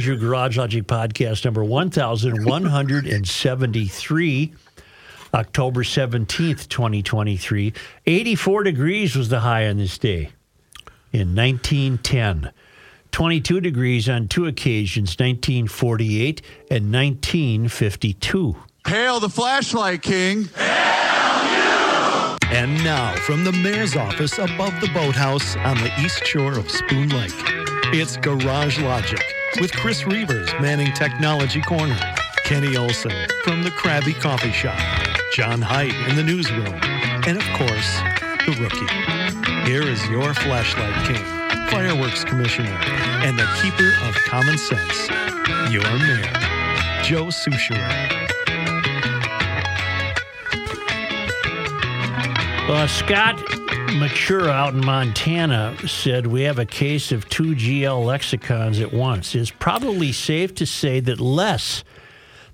brings you Garage Logic Podcast number 1173, October 17th, 2023. 84 degrees was the high on this day in 1910. 22 degrees on two occasions, 1948 and 1952. Hail the flashlight king. And now, from the mayor's office above the boathouse on the east shore of Spoon Lake, it's Garage Logic with Chris Reavers manning Technology Corner, Kenny Olson from the Krabby Coffee Shop, John Heidt in the newsroom, and of course, the rookie. Here is your flashlight king, fireworks commissioner, and the keeper of common sense, your mayor, Joe Soucheray. Uh, Scott Mature out in Montana said we have a case of two GL lexicons at once. It's probably safe to say that less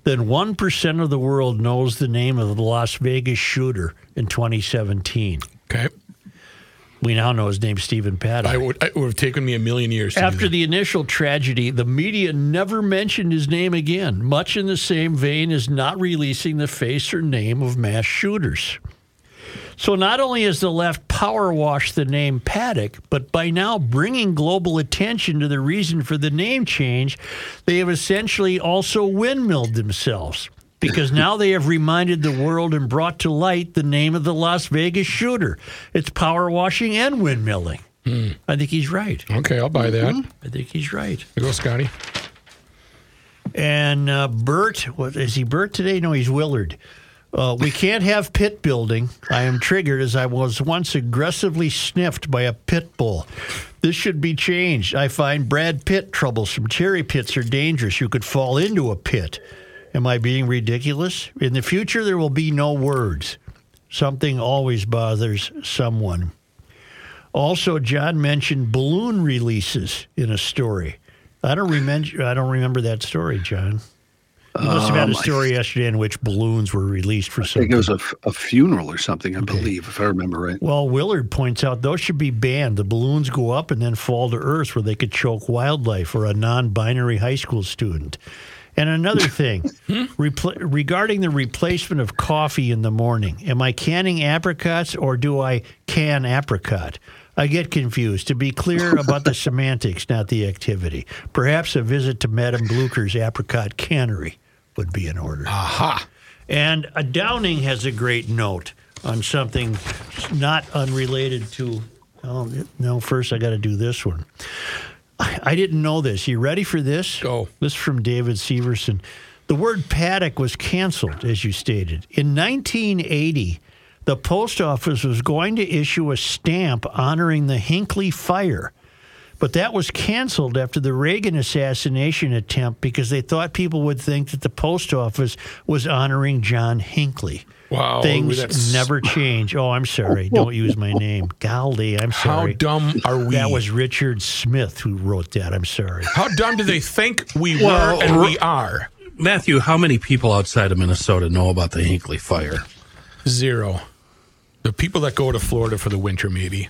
than 1% of the world knows the name of the Las Vegas shooter in 2017. Okay. We now know his name's Stephen Paddock. I would, it would have taken me a million years After the initial tragedy, the media never mentioned his name again, much in the same vein as not releasing the face or name of mass shooters. So not only has the left power washed the name Paddock, but by now bringing global attention to the reason for the name change, they have essentially also windmilled themselves. Because now they have reminded the world and brought to light the name of the Las Vegas shooter. It's power washing and windmilling. I think he's right. Okay, I'll buy that. I think he's right. There you go, Scotty. And uh, Bert, what is he? Bert today? No, he's Willard. Uh, we can't have pit building. I am triggered as I was once aggressively sniffed by a pit bull. This should be changed. I find Brad Pitt troublesome. Cherry pits are dangerous. You could fall into a pit. Am I being ridiculous? In the future, there will be no words. Something always bothers someone. Also, John mentioned balloon releases in a story. I don't. I don't remember that story, John. You must have had a Um, I story yesterday in which balloons were released for I think it was a, a funeral or something, I believe, if I remember right. Well, Willard points out those should be banned. The balloons go up and then fall to earth where they could choke wildlife or a non binary high school student. And another thing repl- regarding the replacement of coffee in the morning, am I canning apricots or do I can apricot? I get confused. To be clear about the semantics, not the activity. Perhaps a visit to Madame Blucher's apricot cannery would be in order. Aha. And a Downing has a great note on something not unrelated to. Oh, no, first I got to do this one. I, I didn't know this. You ready for this? Go. This is from David Severson. The word paddock was canceled, as you stated. In 1980, the post office was going to issue a stamp honoring the Hinckley fire. But that was canceled after the Reagan assassination attempt because they thought people would think that the post office was honoring John Hinckley. Wow, Things that's- never change. Oh, I'm sorry. Don't use my name. Golly, I'm sorry. How dumb are we? That was Richard Smith who wrote that. I'm sorry. How dumb do they think we Well, were and we are? Matthew, how many people outside of Minnesota know about the Hinckley fire? Zero. The people that go to Florida for the winter, maybe,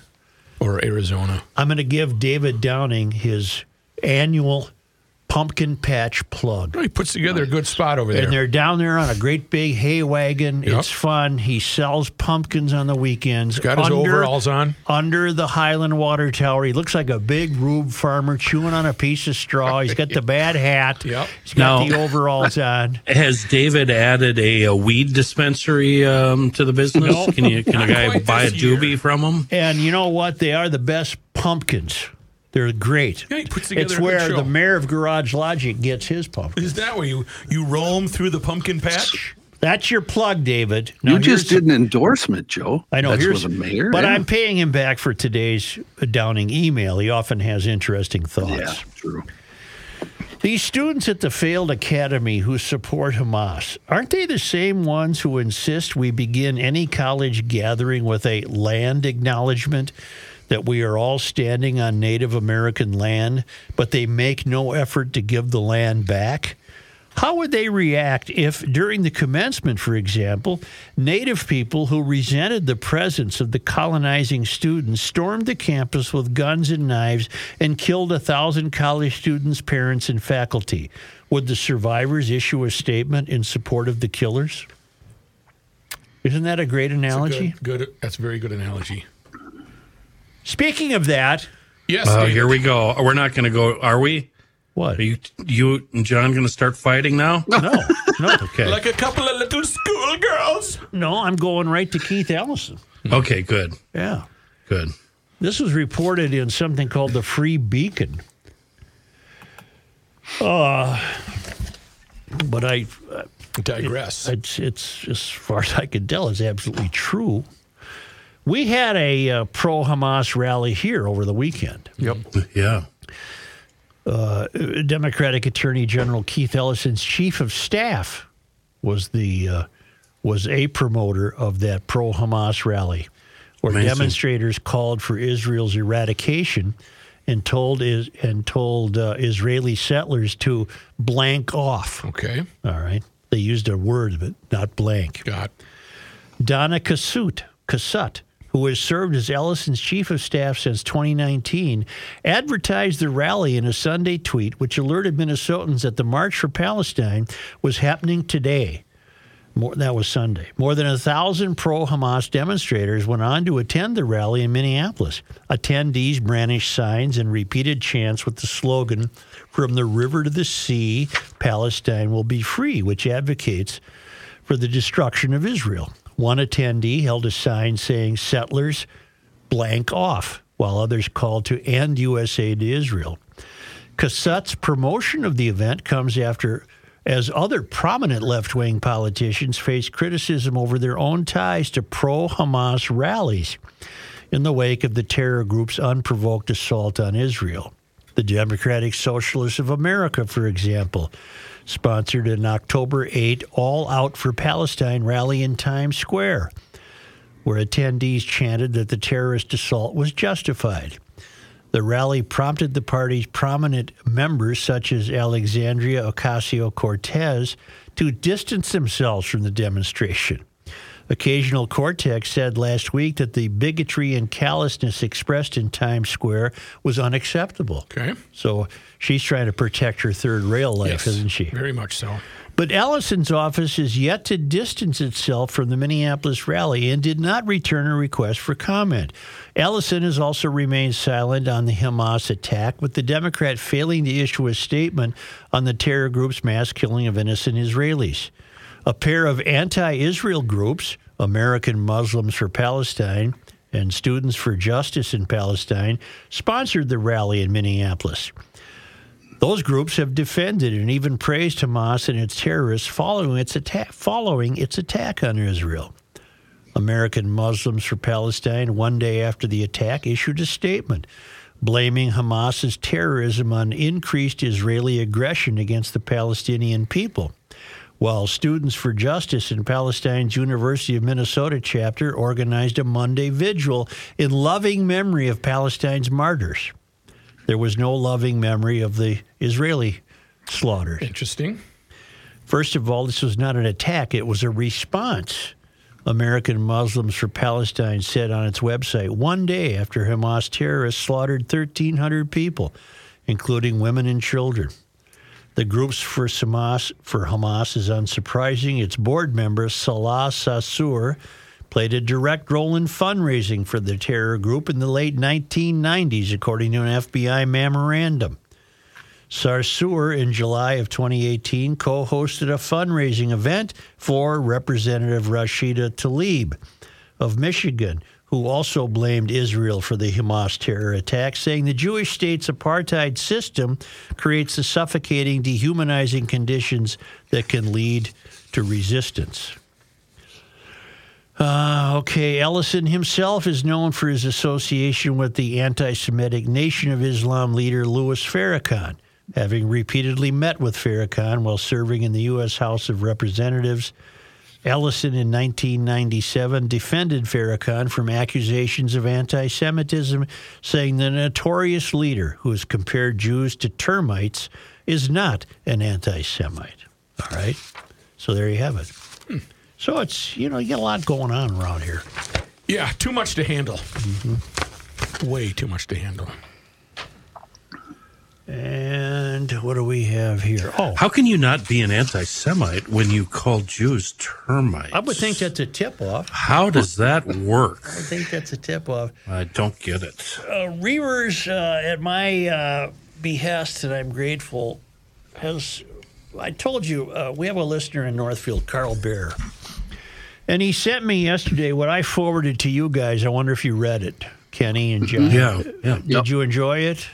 or Arizona. I'm going to give David Downing his annual pumpkin patch plug. He puts together a good spot over there. And they're down there on a great big hay wagon. Yep. It's fun. He sells pumpkins on the weekends. Got his overalls on. Under the Highland Water Tower. He looks like a big rube farmer chewing on a piece of straw. He's got the bad hat. Yep. He's got Now- the overalls on. Has David added a, a weed dispensary um, to the business? No. Can you can a guy buy a this year. doobie from him? And you know what? They are the best pumpkins. They're great. Yeah, he puts together it's a good where show. the mayor of Garage Logic gets his pumpkin. Is that where you you roam through the pumpkin patch? That's your plug, David. Now you just did an endorsement, Joe. I know. That's here's with the mayor. but yeah. I'm paying him back for today's Downing email. He often has interesting thoughts. Yeah, true. These students at the failed academy who support Hamas, aren't they the same ones who insist we begin any college gathering with a land acknowledgement that we are all standing on Native American land, but they make no effort to give the land back? How would they react if, during the commencement, for example, Native people who resented the presence of the colonizing students stormed the campus with guns and knives and killed a thousand college students, parents, and faculty? Would the survivors issue a statement in support of the killers? Isn't that a great That's a analogy? Good, good. That's a very good analogy. Speaking of that, Yes. Oh, David. here we go. We're not going to go. Are we? what? Are you, you and John going to start fighting now? No, no, Okay. Like a couple of little schoolgirls. no. I'm going right to Keith Ellison. Okay. Good. Yeah. Good. This was reported in something called the Free Beacon. Uh, but I, Digress. it's, it's as far as I can tell, it's absolutely true. We had a uh, pro Hamas rally here over the weekend. yep. Yeah. Democratic Attorney General Keith Ellison's chief of staff was the uh, was a promoter of that pro Hamas rally, where Amazing. demonstrators called for Israel's eradication and told is and told uh, Israeli settlers to blank off. Okay. All right, they used a word, but not blank. Got. Donna Cassutt, Cassutt, who has served as Ellison's chief of staff since 2019, advertised the rally in a Sunday tweet, which alerted Minnesotans that the March for Palestine was happening today. More, that was Sunday. More than a thousand pro Hamas demonstrators went on to attend the rally in Minneapolis. Attendees brandished signs and repeated chants with the slogan, From the river to the sea, Palestine will be free, which advocates for the destruction of Israel. One attendee held a sign saying settlers blank off, while others called to end U.S. aid to Israel. Cassutt's promotion of the event comes after as other prominent left wing politicians face criticism over their own ties to pro Hamas rallies in the wake of the terror group's unprovoked assault on Israel. The Democratic Socialists of America, for example, sponsored an October 8 All Out for Palestine rally in Times Square, where attendees chanted that the terrorist assault was justified. The rally prompted the party's prominent members, such as Alexandria Ocasio Cortez, to distance themselves from the demonstration. Ocasio Cortez said last week that the bigotry and callousness expressed in Times Square was unacceptable. Okay. So she's trying to protect her third rail life, Yes. isn't she? Very much so. But Ellison's office is yet to distance itself from the Minneapolis rally and did not return a request for comment. Allison has also remained silent on the Hamas attack, with the Democrat failing to issue a statement on the terror group's mass killing of innocent Israelis. A pair of anti Israel groups, American Muslims for Palestine and Students for Justice in Palestine, sponsored the rally in Minneapolis. Those groups have defended and even praised Hamas and its terrorists following its attack, following its attack on Israel. American Muslims for Palestine, one day after the attack, issued a statement blaming Hamas's terrorism on increased Israeli aggression against the Palestinian people. While Students for Justice in Palestine's University of Minnesota chapter organized a Monday vigil in loving memory of Palestine's martyrs. There was no loving memory of the Israeli slaughters. Interesting. First of all, this was not an attack, it was a response. American Muslims for Palestine said on its website one day after Hamas terrorists slaughtered 1,300 people, including women and children. The groups for Hamas, for Hamas is unsurprising. Its board member, Salah Sarsour, played a direct role in fundraising for the terror group in the late 1990s, according to an FBI memorandum. Sarsour, in July of 2018, co hosted a fundraising event for Representative Rashida Tlaib of Michigan, who also blamed Israel for the Hamas terror attack, saying the Jewish state's apartheid system creates the suffocating, dehumanizing conditions that can lead to resistance. Uh, okay, Ellison himself is known for his association with the anti Semitic Nation of Islam leader Louis Farrakhan, having repeatedly met with Farrakhan while serving in the U.S. House of Representatives. Ellison in 1997 defended Farrakhan from accusations of anti Semitism, saying the notorious leader who has compared Jews to termites is not an anti Semite. All right. So there you have it. So it's, you know, you get a lot going on around here. Yeah, too much to handle. Mm-hmm. Way too much to handle. And what do we have here? Oh, How can you not be an anti-Semite when you call Jews termites? I would think that's a tip off. How does that work? I think that's a tip off. I don't get it. Uh, Reavers, uh, at my uh, behest, and I'm grateful, has I told you uh, we have a listener in Northfield, Carl Bear, and he sent me yesterday what I forwarded to you guys. I wonder if you read it, Kenny and John. Yeah, yeah. Did you enjoy it?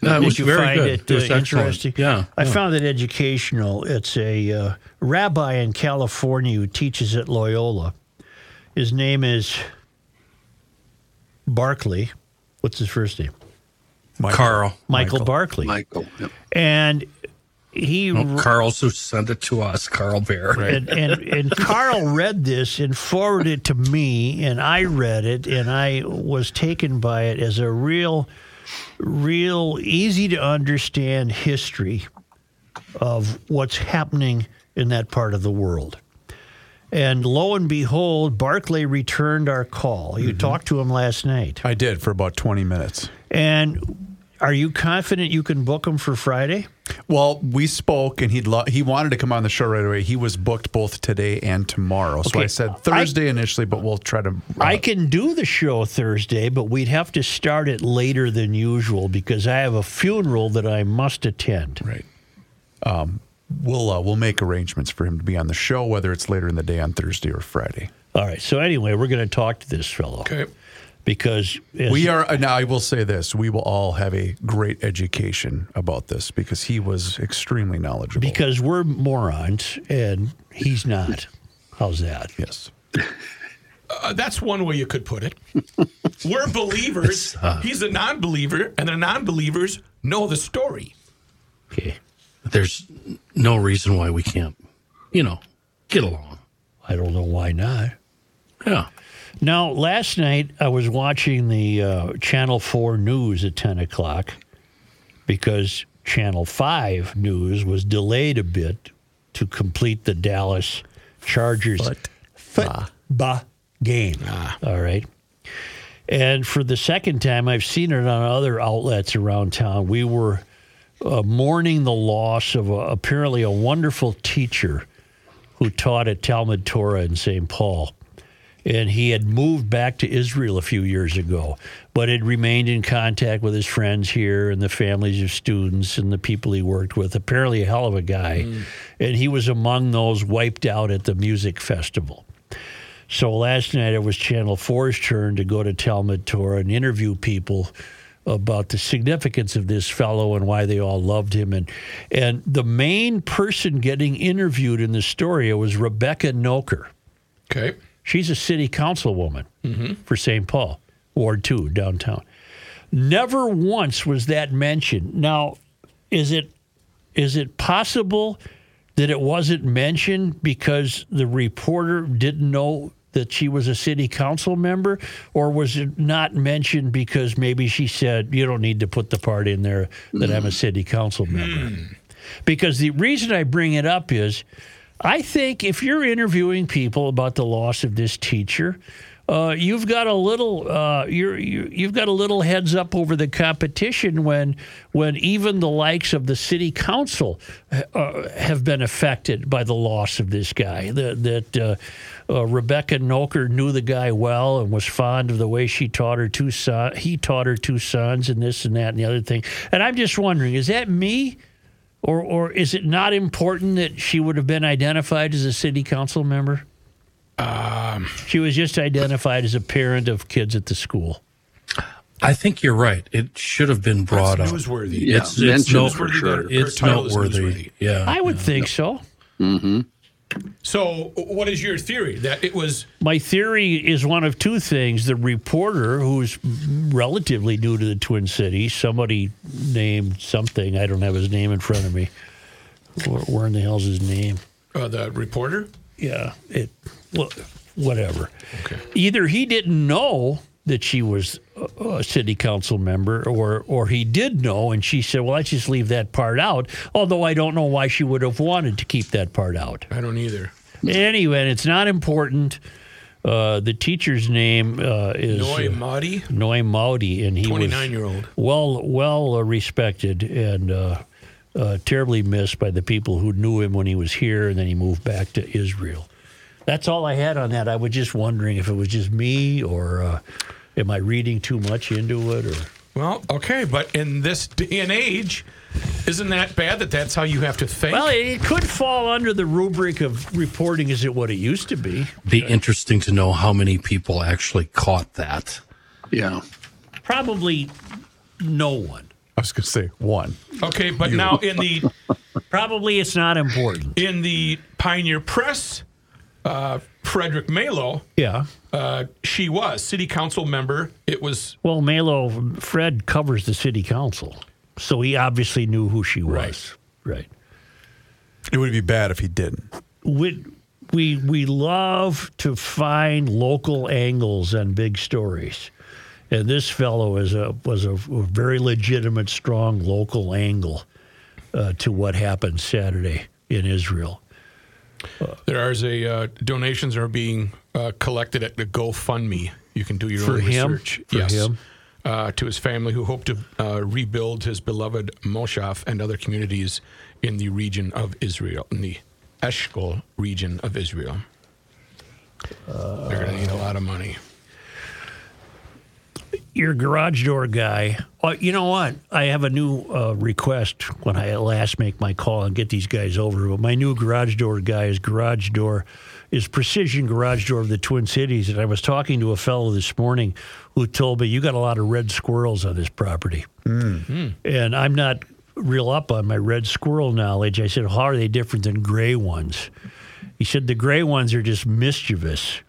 Yeah, it Did was you very find good. it, It was uh, interesting? Yeah, I yeah. found it educational. It's a uh, rabbi in California who teaches at Loyola. His name is Barkley. What's his first name? Carl. Michael, Barkley. Michael. Yep. And he Oh, Carl's who sent it to us, Carl Bear. and, and and Carl read this and forwarded it to me, and I read it, and I was taken by it as a real, real easy to understand history of what's happening in that part of the world. And lo and behold, Barclay returned our call. You mm-hmm. talked to him last night, I did for about 20 minutes. and are you confident you can book him for Friday? Well, we spoke and he'd lo- he wanted to come on the show right away. He was booked both today and tomorrow. So Okay. I said Thursday initially, but we'll try to. uh, I can do the show Thursday, but we'd have to start it later than usual because I have a funeral that I must attend. Right. Um, we'll uh, we'll make arrangements for him to be on the show, whether it's later in the day on Thursday or Friday. All right. So anyway, we're going to talk to this fellow Okay. Because as- We are uh, now. I will say this: we will all have a great education about this because he was extremely knowledgeable. because we're morons and he's not. How's that? yes, Uh, that's one way you could put it. We're believers. He's a non believer, and the non believers know the story. Okay. There's no reason why we can't, you know, get along. I don't know why not. Yeah. Now, last night I was watching the uh, Channel 4 news at 10 o'clock because Channel 5 news was delayed a bit to complete the Dallas Chargers football game. All right. And for the second time, I've seen it on other outlets around town. We were uh, mourning the loss of a, apparently a wonderful teacher who taught at Talmud Torah in St. Paul and he had moved back to Israel a few years ago, but had remained in contact with his friends here and the families of students and the people he worked with. Apparently, a hell of a guy. Mm. And he was among those wiped out at the music festival. So last night it was Channel 4's turn to go to Talmud Torah and interview people about the significance of this fellow and why they all loved him. And and the main person getting interviewed in the story was Rebecca Noecker. Okay. She's a city councilwoman mm-hmm. for St. Paul, Ward 2, downtown. Never once was that mentioned. Now, is it is it possible that it wasn't mentioned because the reporter didn't know that she was a city council member, or was it not mentioned because maybe she said you don't need to put the part in there that I'm a mm. city council member? Hmm. Because the reason I bring it up is I think if you're interviewing people about the loss of this teacher, uh, you've got a little uh, you're, you you've got a little heads up over the competition when when even the likes of the city council uh, have been affected by the loss of this guy. That uh, uh, Rebecca Noecker knew the guy well and was fond of the way she taught her two son he taught her two sons and this and that and the other thing. And I'm just wondering, is that me? Or, or is it not important that she would have been identified as a city council member? Um, she was just identified as a parent of kids at the school. I think you're right. It should have been brought That's up. newsworthy. Yeah, It's, it's, mentioned no, for sure. it's title noteworthy. Yeah. I would think so. So, what is your theory? That it was My theory is one of two things. The reporter, who's relatively new to the Twin Cities, somebody named something, I don't have his name in front of me. Where, where in the hell's his name? uh, the reporter? Yeah, it, well, whatever. Okay. Either he didn't know that she was a, city council member, or or he did know, and she said, "Well, let's just leave that part out." Although I don't know why she would have wanted to keep that part out. I don't either. Anyway, it's not important. Uh, the teacher's name uh, is Noy uh, Noy Maudi, and he was 29 year old. well well uh, respected and uh, uh, terribly missed by the people who knew him when he was here, and then he moved back to Israel. That's all I had on that. I was just wondering if it was just me, or uh, am I reading too much into it, or Well, okay, but in this day and age, isn't that bad that that's how you have to think? well, it could fall under the rubric of reporting is it what it used to be. Be interesting to know how many people actually caught that. Yeah. Probably no one. I was going to say one. okay, but now in the Probably it's not important. in the Pioneer Press, uh, Frederick Melo, Yeah. uh, she was city council member. It was Well, Melo, Fred covers the city council, so he obviously knew who she was. Right. It would be bad if he didn't. We, we, we love to find local angles and big stories. And this fellow is a, was a, a very legitimate, strong local angle uh, to what happened Saturday in Israel. There is a uh, donations are being uh, collected at the GoFundMe. You can do your For own him? research. For yes. him? Uh, to his family who hope to uh, rebuild his beloved Moshav and other communities in the region of Israel, in the Eshkol region of Israel. They're going to need a lot of money. Your garage door guy. Uh, you know what? I have a new uh, request when I at last make my call and get these guys over. But my new garage door guy is garage door is precision garage door of the Twin Cities. And I was talking to a fellow this morning who told me you got a lot of red squirrels on this property, and I'm not real up on my red squirrel knowledge. I said, how are they different than gray ones? He said the gray ones are just mischievous.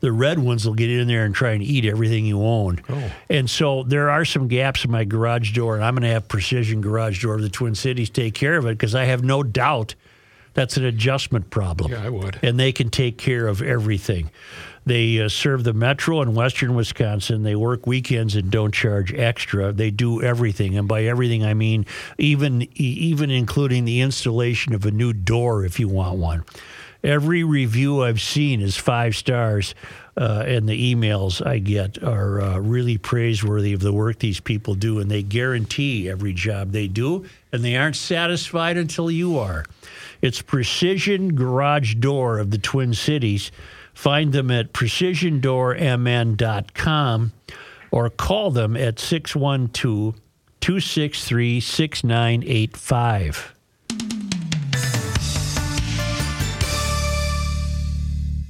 The red ones will get in there and try and eat everything you own. And so there are some gaps in my garage door, and I'm going to have Precision Garage Door of the Twin Cities take care of it because I have no doubt that's an adjustment problem. Yeah, I would. And they can take care of everything. They uh, serve the metro in western Wisconsin. They work weekends and don't charge extra. They do everything, and by everything I mean even even including the installation of a new door if you want one. Every review I've seen is five stars, uh, and the emails I get are uh, really praiseworthy of the work these people do, and they guarantee every job they do, and they aren't satisfied until you are. It's Precision Garage Door of the Twin Cities. Find them at precisiondoormn.com or call them at 612 263 6985.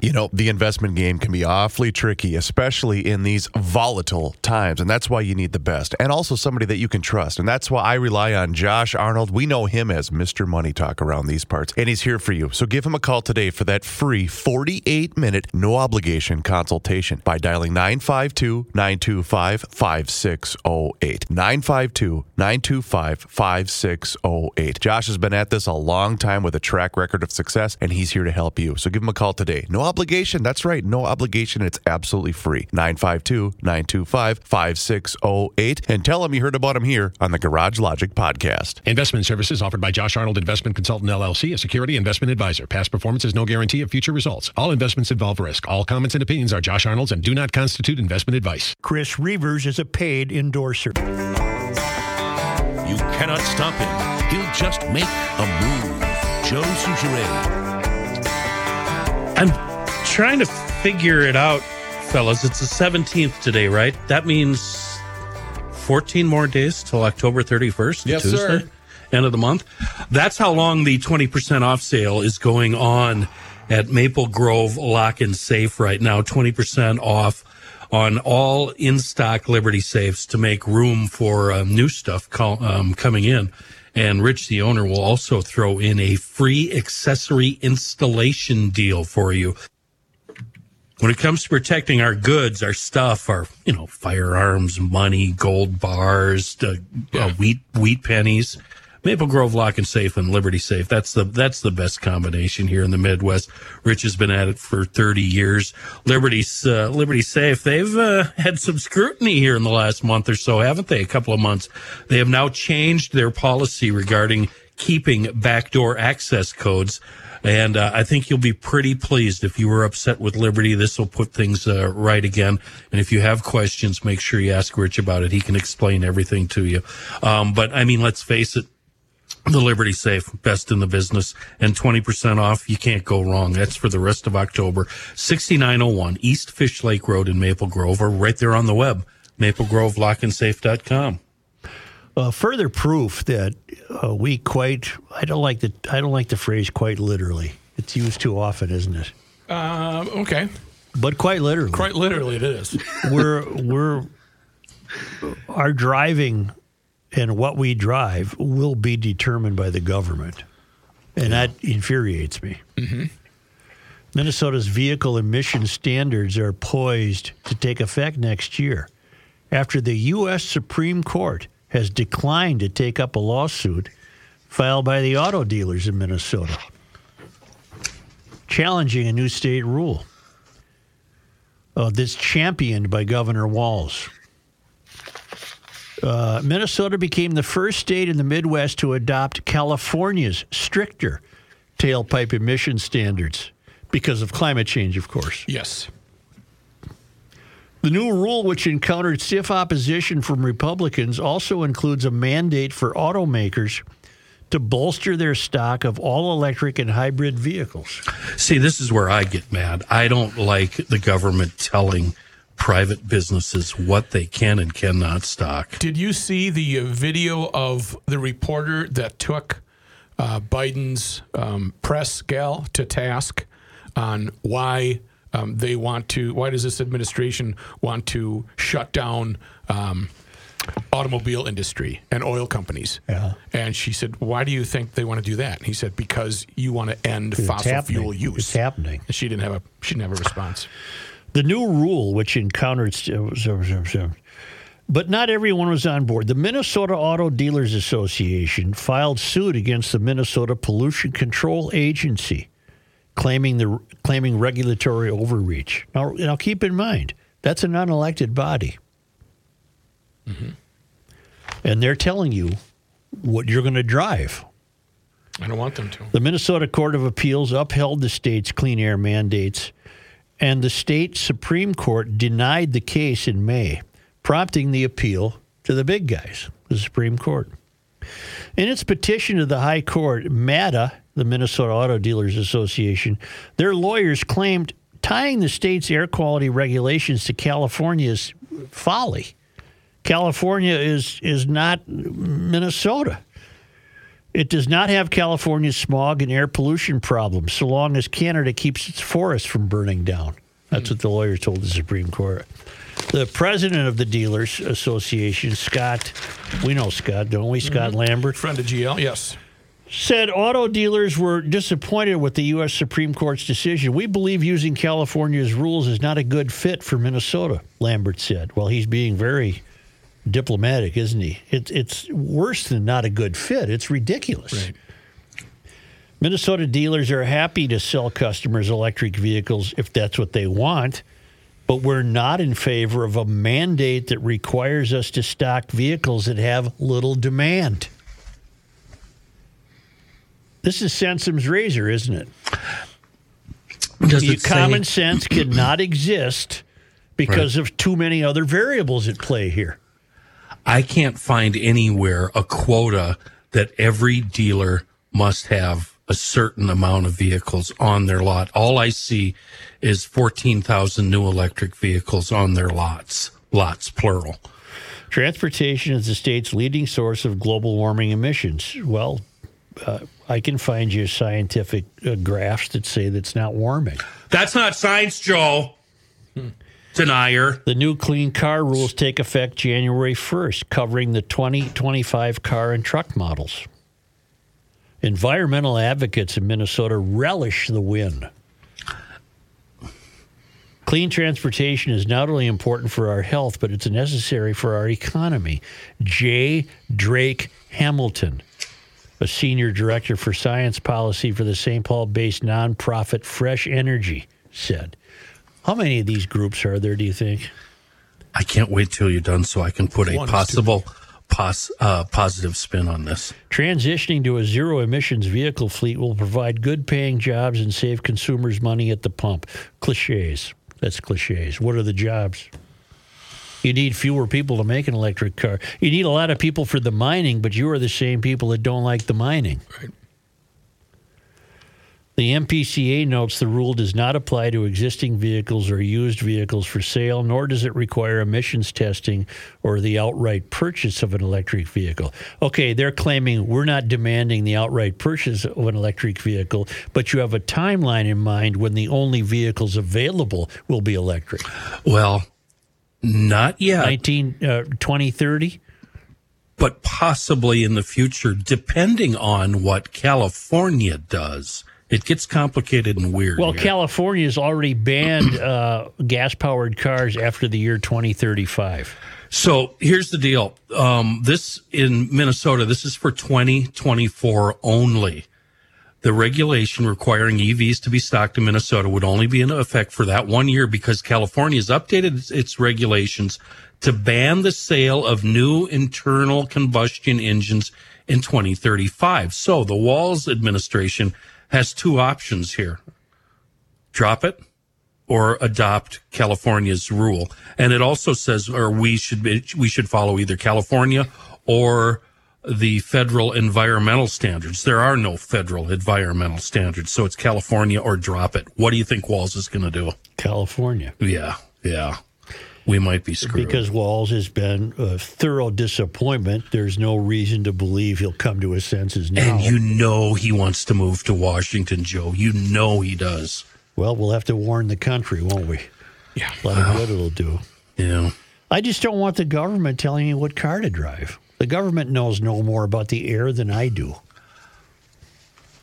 You know, the investment game can be awfully tricky, especially in these volatile times. And that's why you need the best and also somebody that you can trust. And that's why I rely on Josh Arnold. We know him as Mr. Money Talk around these parts, and he's here for you. So give him a call today for that free 48 minute, no obligation consultation by dialing 952 925 5608. 952 925 5608. Josh has been at this a long time with a track record of success, and he's here to help you. So give him a call today. No obligation. That's right. No obligation. It's absolutely free. 952 925 5608. And tell them you heard about him here on the Garage Logic podcast. Investment services offered by Josh Arnold Investment Consultant LLC, a security investment advisor. Past performance is no guarantee of future results. All investments involve risk. All comments and opinions are Josh Arnold's and do not constitute investment advice. Chris Reavers is a paid endorser. You cannot stop him. He'll just make a move. Joe Soucheray. I'm trying to figure it out, fellas. It's the 17th today, right? That means 14 more days till October 31st. Yes, Tuesday, sir. End of the month. That's how long the 20% off sale is going on at Maple Grove Lock and Safe right now. 20% off on all in stock Liberty safes to make room for um, new stuff call, um, coming in. And Rich, the owner, will also throw in a free accessory installation deal for you. When it comes to protecting our goods, our stuff, our you know firearms, money, gold bars, uh, uh, wheat wheat pennies, Maple Grove Lock and Safe and Liberty Safe. That's the that's the best combination here in the Midwest. Rich has been at it for 30 years. Liberty's uh, Liberty Safe. They've uh, had some scrutiny here in the last month or so, haven't they? A couple of months. They have now changed their policy regarding keeping backdoor access codes. And uh, I think you'll be pretty pleased if you were upset with Liberty. This will put things uh, right again. And if you have questions, make sure you ask Rich about it. He can explain everything to you. Um, but I mean, let's face it. The Liberty Safe, best in the business, and 20% off. You can't go wrong. That's for the rest of October. 6901 East Fish Lake Road in Maple Grove, or right there on the web, maplegrovelockandsafe.com. Uh, further proof that uh, we quite I don't like the I don't like the phrase quite literally. It's used too often, isn't it? Uh, okay. But quite literally. Quite literally, it is. we're we're our driving and what we drive will be determined by the government, and that infuriates me. Mm-hmm. Minnesota's vehicle emission standards are poised to take effect next year after the U.S. Supreme Court has declined to take up a lawsuit filed by the auto dealers in Minnesota challenging a new state rule uh, that's championed by Governor Walz. Uh, Minnesota became the first state in the Midwest to adopt California's stricter tailpipe emission standards because of climate change, of course. Yes. The new rule, which encountered stiff opposition from Republicans, also includes a mandate for automakers to bolster their stock of all electric and hybrid vehicles. See, this is where I get mad. I don't like the government telling private businesses what they can and cannot stock. Did you see the uh, video of the reporter that took uh, Biden's um, press gal to task on why um, they want to? Why does this administration want to shut down? Um, automobile industry and oil companies. Yeah. And she said, "Why do you think they want to do that?" And he said, "Because you want to end It's fossil happening. fuel use." It's happening. And she didn't have a she didn't have a response. The new rule, which encountered, but not everyone was on board. The Minnesota Auto Dealers Association filed suit against the Minnesota Pollution Control Agency, claiming the claiming regulatory overreach. Now, now keep in mind that's an unelected body, mm-hmm. and they're telling you what you're going to drive. I don't want them to. The Minnesota Court of Appeals upheld the state's clean air mandates, and the state Supreme Court denied the case in May, prompting the appeal to the big guys, the Supreme Court. In its petition to the High Court, MADA, the Minnesota Auto Dealers Association, their lawyers claimed tying the state's air quality regulations to California's folly. California is is not Minnesota. It does not have California's smog and air pollution problems so long as Canada keeps its forests from burning down. That's what the lawyers told the Supreme Court. The president of the Dealers Association, Scott, we know Scott, don't we? Scott mm-hmm. Lambert, Friend of GL, yes. Said auto dealers were disappointed with the U.S. Supreme Court's decision. We believe using California's rules is not a good fit for Minnesota, Lambert said. Well, he's being very diplomatic, isn't he? It, it's worse than not a good fit. It's ridiculous. Right. Minnesota dealers are happy to sell customers electric vehicles if that's what they want, but we're not in favor of a mandate that requires us to stock vehicles that have little demand. This is Sensim's razor, isn't it? Does You- it say- common sense cannot exist because of too many other variables at play here. I can't find anywhere a quota that every dealer must have a certain amount of vehicles on their lot. All I see is 14,000 new electric vehicles on their lots. Lots, plural. Transportation is the state's leading source of global warming emissions. Well, uh, I can find you scientific uh, graphs that say that's not warming. That's not science, Joe. Denier. The new clean car rules take effect January 1st, covering the 2025 car and truck models. Environmental advocates in Minnesota relish the win. Clean transportation is not only important for our health, but it's necessary for our economy. J. Drake Hamilton, a senior director for science policy for the St. Paul based nonprofit Fresh Energy, said. How many of these groups are there, do you think? I can't wait till you're done so I can put a One possible pos, uh, positive spin on this. Transitioning to a zero emissions vehicle fleet will provide good paying jobs and save consumers money at the pump. Cliches. That's cliches. What are the jobs? You need fewer people to make an electric car. You need a lot of people for the mining, but you are the same people that don't like the mining. Right. The MPCA notes the rule does not apply to existing vehicles or used vehicles for sale, nor does it require emissions testing or the outright purchase of an electric vehicle. Okay, they're claiming we're not demanding the outright purchase of an electric vehicle, but you have a timeline in mind when the only vehicles available will be electric. Well, not yet, 19, uh, 2030? but possibly in the future, depending on what California does. It gets complicated and weird. Well, here. California's already banned uh, gas powered cars after the year 2035. So here's the deal. Um, this in Minnesota, this is for 2024 only. The regulation requiring EVs to be stocked in Minnesota would only be in effect for that one year because California has updated its, regulations to ban the sale of new internal combustion engines in 2035. So the Walz administration has two options here. Drop it or adopt California's rule. And it also says, or we should be, we should follow either California or the federal environmental standards. There are no federal environmental standards, so it's California or drop it. What do you think Walz is going to do? California. Yeah, yeah, we might be screwed. Because Walz has been a thorough disappointment. There's no reason to believe he'll come to his senses now. and you know he wants to move to Washington, Joe. You know he does. well, we'll have to warn the country, won't we? Yeah. A lot of good it'll do. Yeah. I just don't want the government telling me what car to drive. The government knows no more about the air than I do.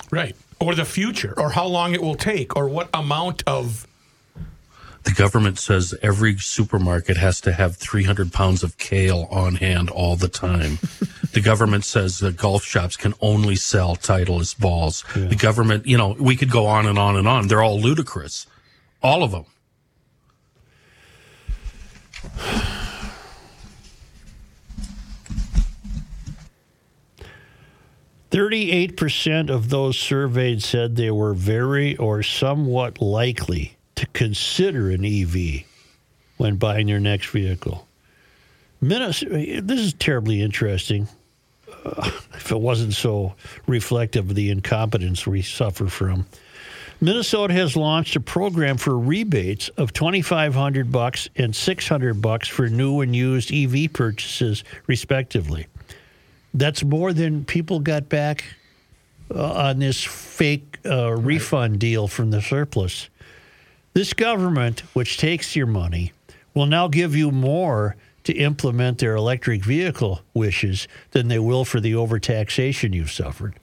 Right. Or the future, or how long it will take, or what amount of. The government says every supermarket has to have 300 pounds of kale on hand all the time. the government says that golf shops can only sell Titleist balls. The government, you know, we could go on and on and on. They're all ludicrous. All of them. Thirty-eight percent of those surveyed said they were very or somewhat likely to consider an EV when buying their next vehicle. Minnesota, this is terribly interesting. Uh, if it wasn't so reflective of the incompetence we suffer from. Minnesota has launched a program for rebates of 2500 bucks and 600 bucks for new and used EV purchases respectively. That's more than people got back uh, on this fake uh, refund deal from the surplus. This government, which takes your money, will now give you more to implement their electric vehicle wishes than they will for the overtaxation you've suffered.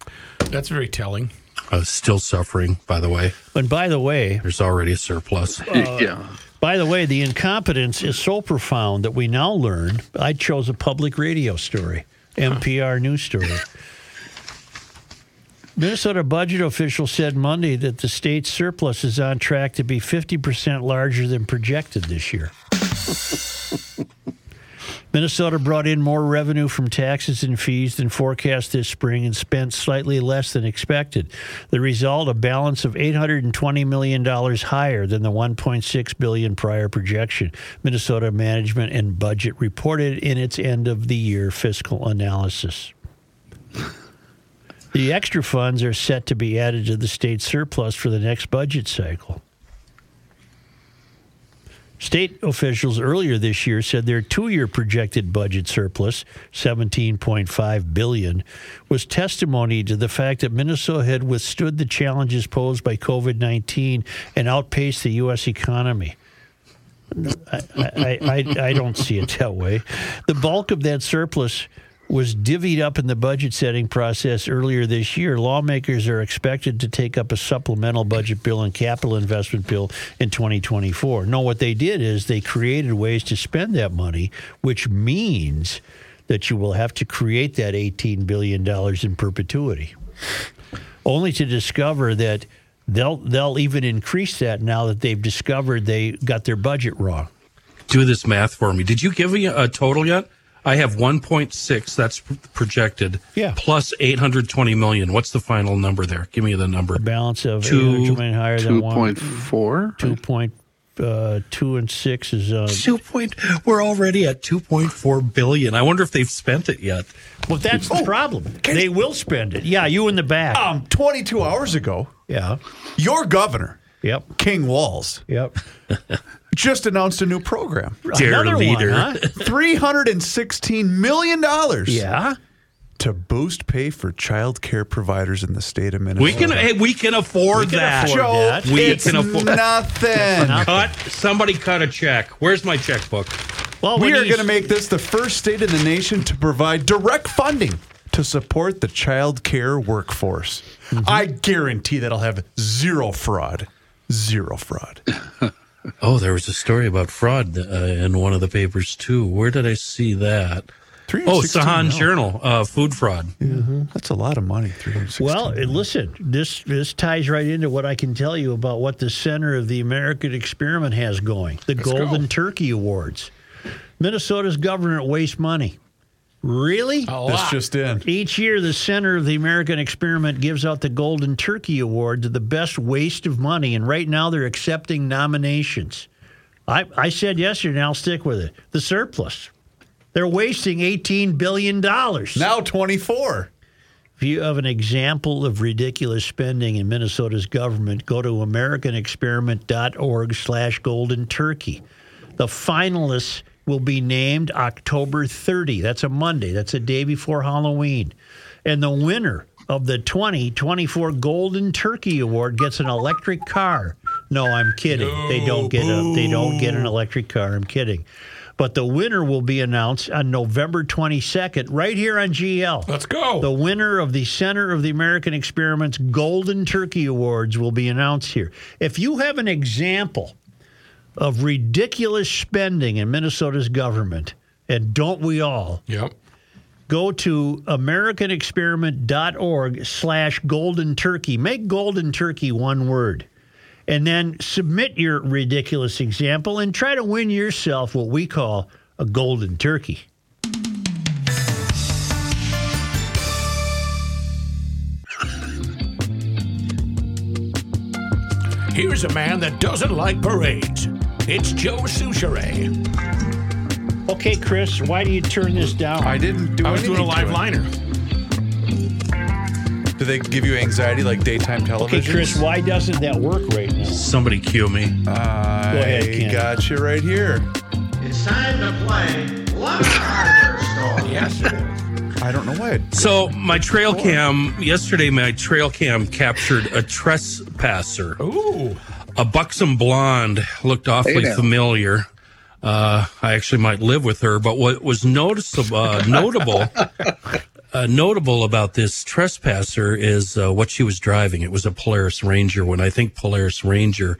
That's very telling. Uh, still suffering, by the way. And by the way, There's already a surplus. yeah. by the way, the incompetence is so profound that we now learn. I chose a public radio story, NPR news story. Minnesota budget officials said Monday that the state's surplus is on track to be 50% larger than projected this year. Minnesota brought in more revenue from taxes and fees than forecast this spring and spent slightly less than expected. The result, a balance of $820 million higher than the 1.6 billion prior projection. Minnesota Management and Budget reported in its end of the year fiscal analysis. The extra funds are set to be added to the state surplus for the next budget cycle. State officials earlier this year said their two-year projected budget surplus, 17.5 billion, was testimony to the fact that Minnesota had withstood the challenges posed by COVID-19 and outpaced the U.S. economy. I, I, I, I don't see it that way. The bulk of that surplus was divvied up in the budget setting process earlier this year. Lawmakers are expected to take up a supplemental budget bill and capital investment bill in 2024. No, what they did is they created ways to spend that money, which means that you will have to create that $18 billion in perpetuity, only to discover that they'll, they'll even increase that now that they've discovered they got their budget wrong. Do this math for me. Did you give me a total yet? I have 1.6. That's projected. Yeah. Plus 820 million. What's the final number there? Give me the number. Balance of Two- 800 million higher than one. point four. Two point uh, two and six is uh, Two point. We're already at 2.4 billion. I wonder if they've spent it yet. well. That's the problem. They will spend it. Yeah, you in the back. Um, 22 hours ago, yeah. your governor, Yep. King Walz, Yep. just announced a new program. Dear Another leader. One, huh? $316 million Yeah. to boost pay for child care providers in the state of Minnesota. We can. Hey, we can afford can that. afford Joe, that. We it's can afford- nothing. Cut. Somebody cut a check. Where's my checkbook? Well, We when are going to make this the first state in the nation to provide direct funding to support the child care workforce. Mm-hmm. I guarantee that I'll have zero fraud. Zero fraud. Oh, there was a story about fraud uh, in one of the papers too. Where did I see that? Oh, 316 Sahan mil. Journal, uh, food fraud. That's a lot of money. 316 Well, mil. listen, this this ties right into what I can tell you about what the center of the American experiment has going. The Golden Turkey Awards. Minnesota's government wastes money. Really? A this just in. Each year, the center of the American experiment gives out the Golden Turkey Award to the best waste of money, and right now they're accepting nominations. I, I said yesterday, and I'll stick with it the surplus. They're wasting $18 billion. Now 24. If you have an example of ridiculous spending in Minnesota's government, go to americanexperiment.org slash golden turkey. The finalists will be named October 30. That's a Monday. That's a day before Halloween. And the winner of the 2024 Golden Turkey Award gets an electric car. No, I'm kidding. they don't get a they don't get an electric car. I'm kidding. But the winner will be announced on November 22nd right here on GL. Let's go. The winner of the Center of the American Experiment's Golden Turkey Awards will be announced here. If you have an example of ridiculous spending in Minnesota's government, and don't we all, Yep. go to americanexperiment.org slash golden turkey. Make golden turkey one word. And then submit your ridiculous example and try to win yourself what we call a golden turkey. Here's a man that doesn't like parades. It's Joe Soucheray. Okay, Chris, why do you turn this down? I didn't do it. I was doing a live liner. Do they give you anxiety like daytime television? okay, television? Chris, why doesn't that work right now? Somebody cue me. I ahead, Ken. got you right here. It's time to play Love Hardware Store. Yes, it is. I don't know why. it- So my trail cam yesterday, my trail cam captured a trespasser. Ooh. A buxom blonde looked awfully Hey familiar. Uh, I actually might live with her, but what was noticeable, uh, notable, uh, notable about this trespasser is uh, what she was driving. It was a Polaris Ranger. When I think Polaris Ranger,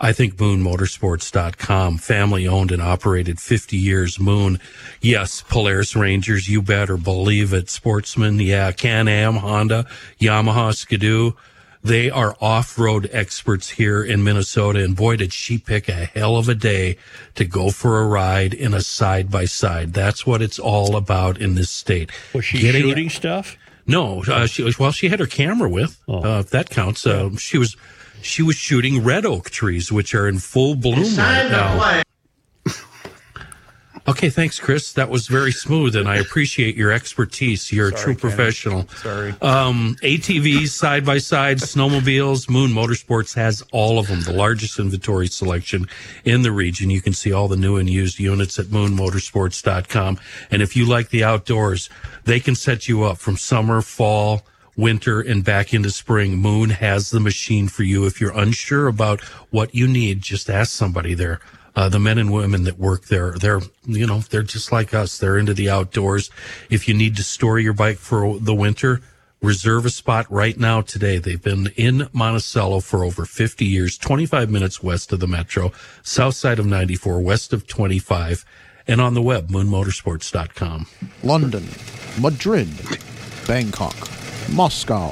I think MoonMotorsports.com, family owned and operated 50 years. Moon, yes, Polaris Rangers, you better believe it. Sportsman, yeah, Can Am, Honda, Yamaha, Ski-Doo. They are off-road experts here in Minnesota, and boy, did she pick a hell of a day to go for a ride in a side by side. That's what it's all about in this state. Was she Getting- shooting stuff? no, uh, she was. Well, she had her camera with. Uh, if that counts. Uh, she was. She was shooting red oak trees, which are in full bloom right time to now. Okay, thanks, Chris. That was very smooth, and I appreciate your expertise. You're a true professional. Sorry. Um, ATVs, side by side, snowmobiles, Moon Motorsports has all of them. The largest inventory selection in the region. You can see all the new and used units at moonmotorsports.com. And if you like the outdoors, they can set you up from summer, fall, winter, and back into spring. Moon has the machine for you. If you're unsure about what you need, just ask somebody there. Uh, the men and women that work there, they're, you know, they're just like us. They're into the outdoors. If you need to store your bike for the winter, reserve a spot right now today. They've been in Monticello for over 50 years, 25 minutes west of the metro, south side of 94, west of 25. and on the web, moonmotorsports.com. London, Madrid, Bangkok, Moscow,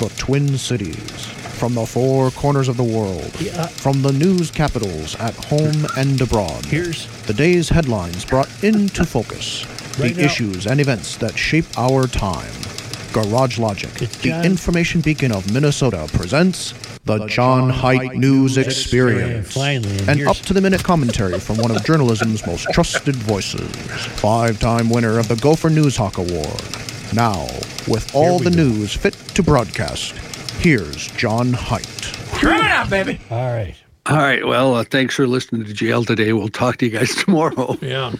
the Twin Cities. From the four corners of the world, from the news capitals at home and abroad. Here's the day's headlines brought into focus. Right the now- issues and events that shape our time. Garage Logic, the John- information beacon of Minnesota, presents the John Heidt News Experience. Finally, and An up to the minute commentary from one of journalism's most trusted voices. Five time winner of the Gopher News Hawk Award. Now, with all the news fit to broadcast, here's John Heidt. Drum it up, baby. All right. All right. Well, uh, thanks for listening to jail today. We'll talk to you guys tomorrow. Yeah.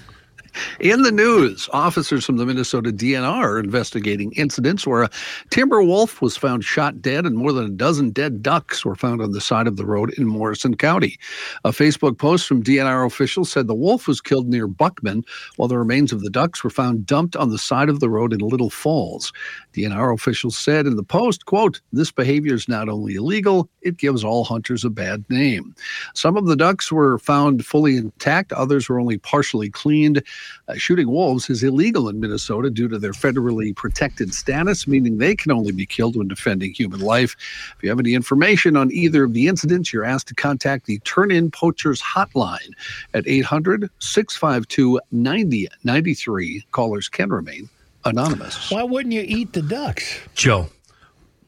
In the news, officers from the Minnesota DNR are investigating incidents where a timber wolf was found shot dead and more than a dozen dead ducks were found on the side of the road in Morrison County. A Facebook post from DNR officials said the wolf was killed near Buckman, while the remains of the ducks were found dumped on the side of the road in Little Falls. DNR officials said in the post, quote, this behavior is not only illegal, it gives all hunters a bad name. Some of the ducks were found fully intact, others were only partially cleaned. Uh, shooting wolves is illegal in Minnesota due to their federally protected status, meaning they can only be killed when defending human life. If you have any information on either of the incidents, you're asked to contact the Turn In Poachers Hotline at 800 652 9093. Callers can remain anonymous. Why wouldn't you eat the ducks? Joe,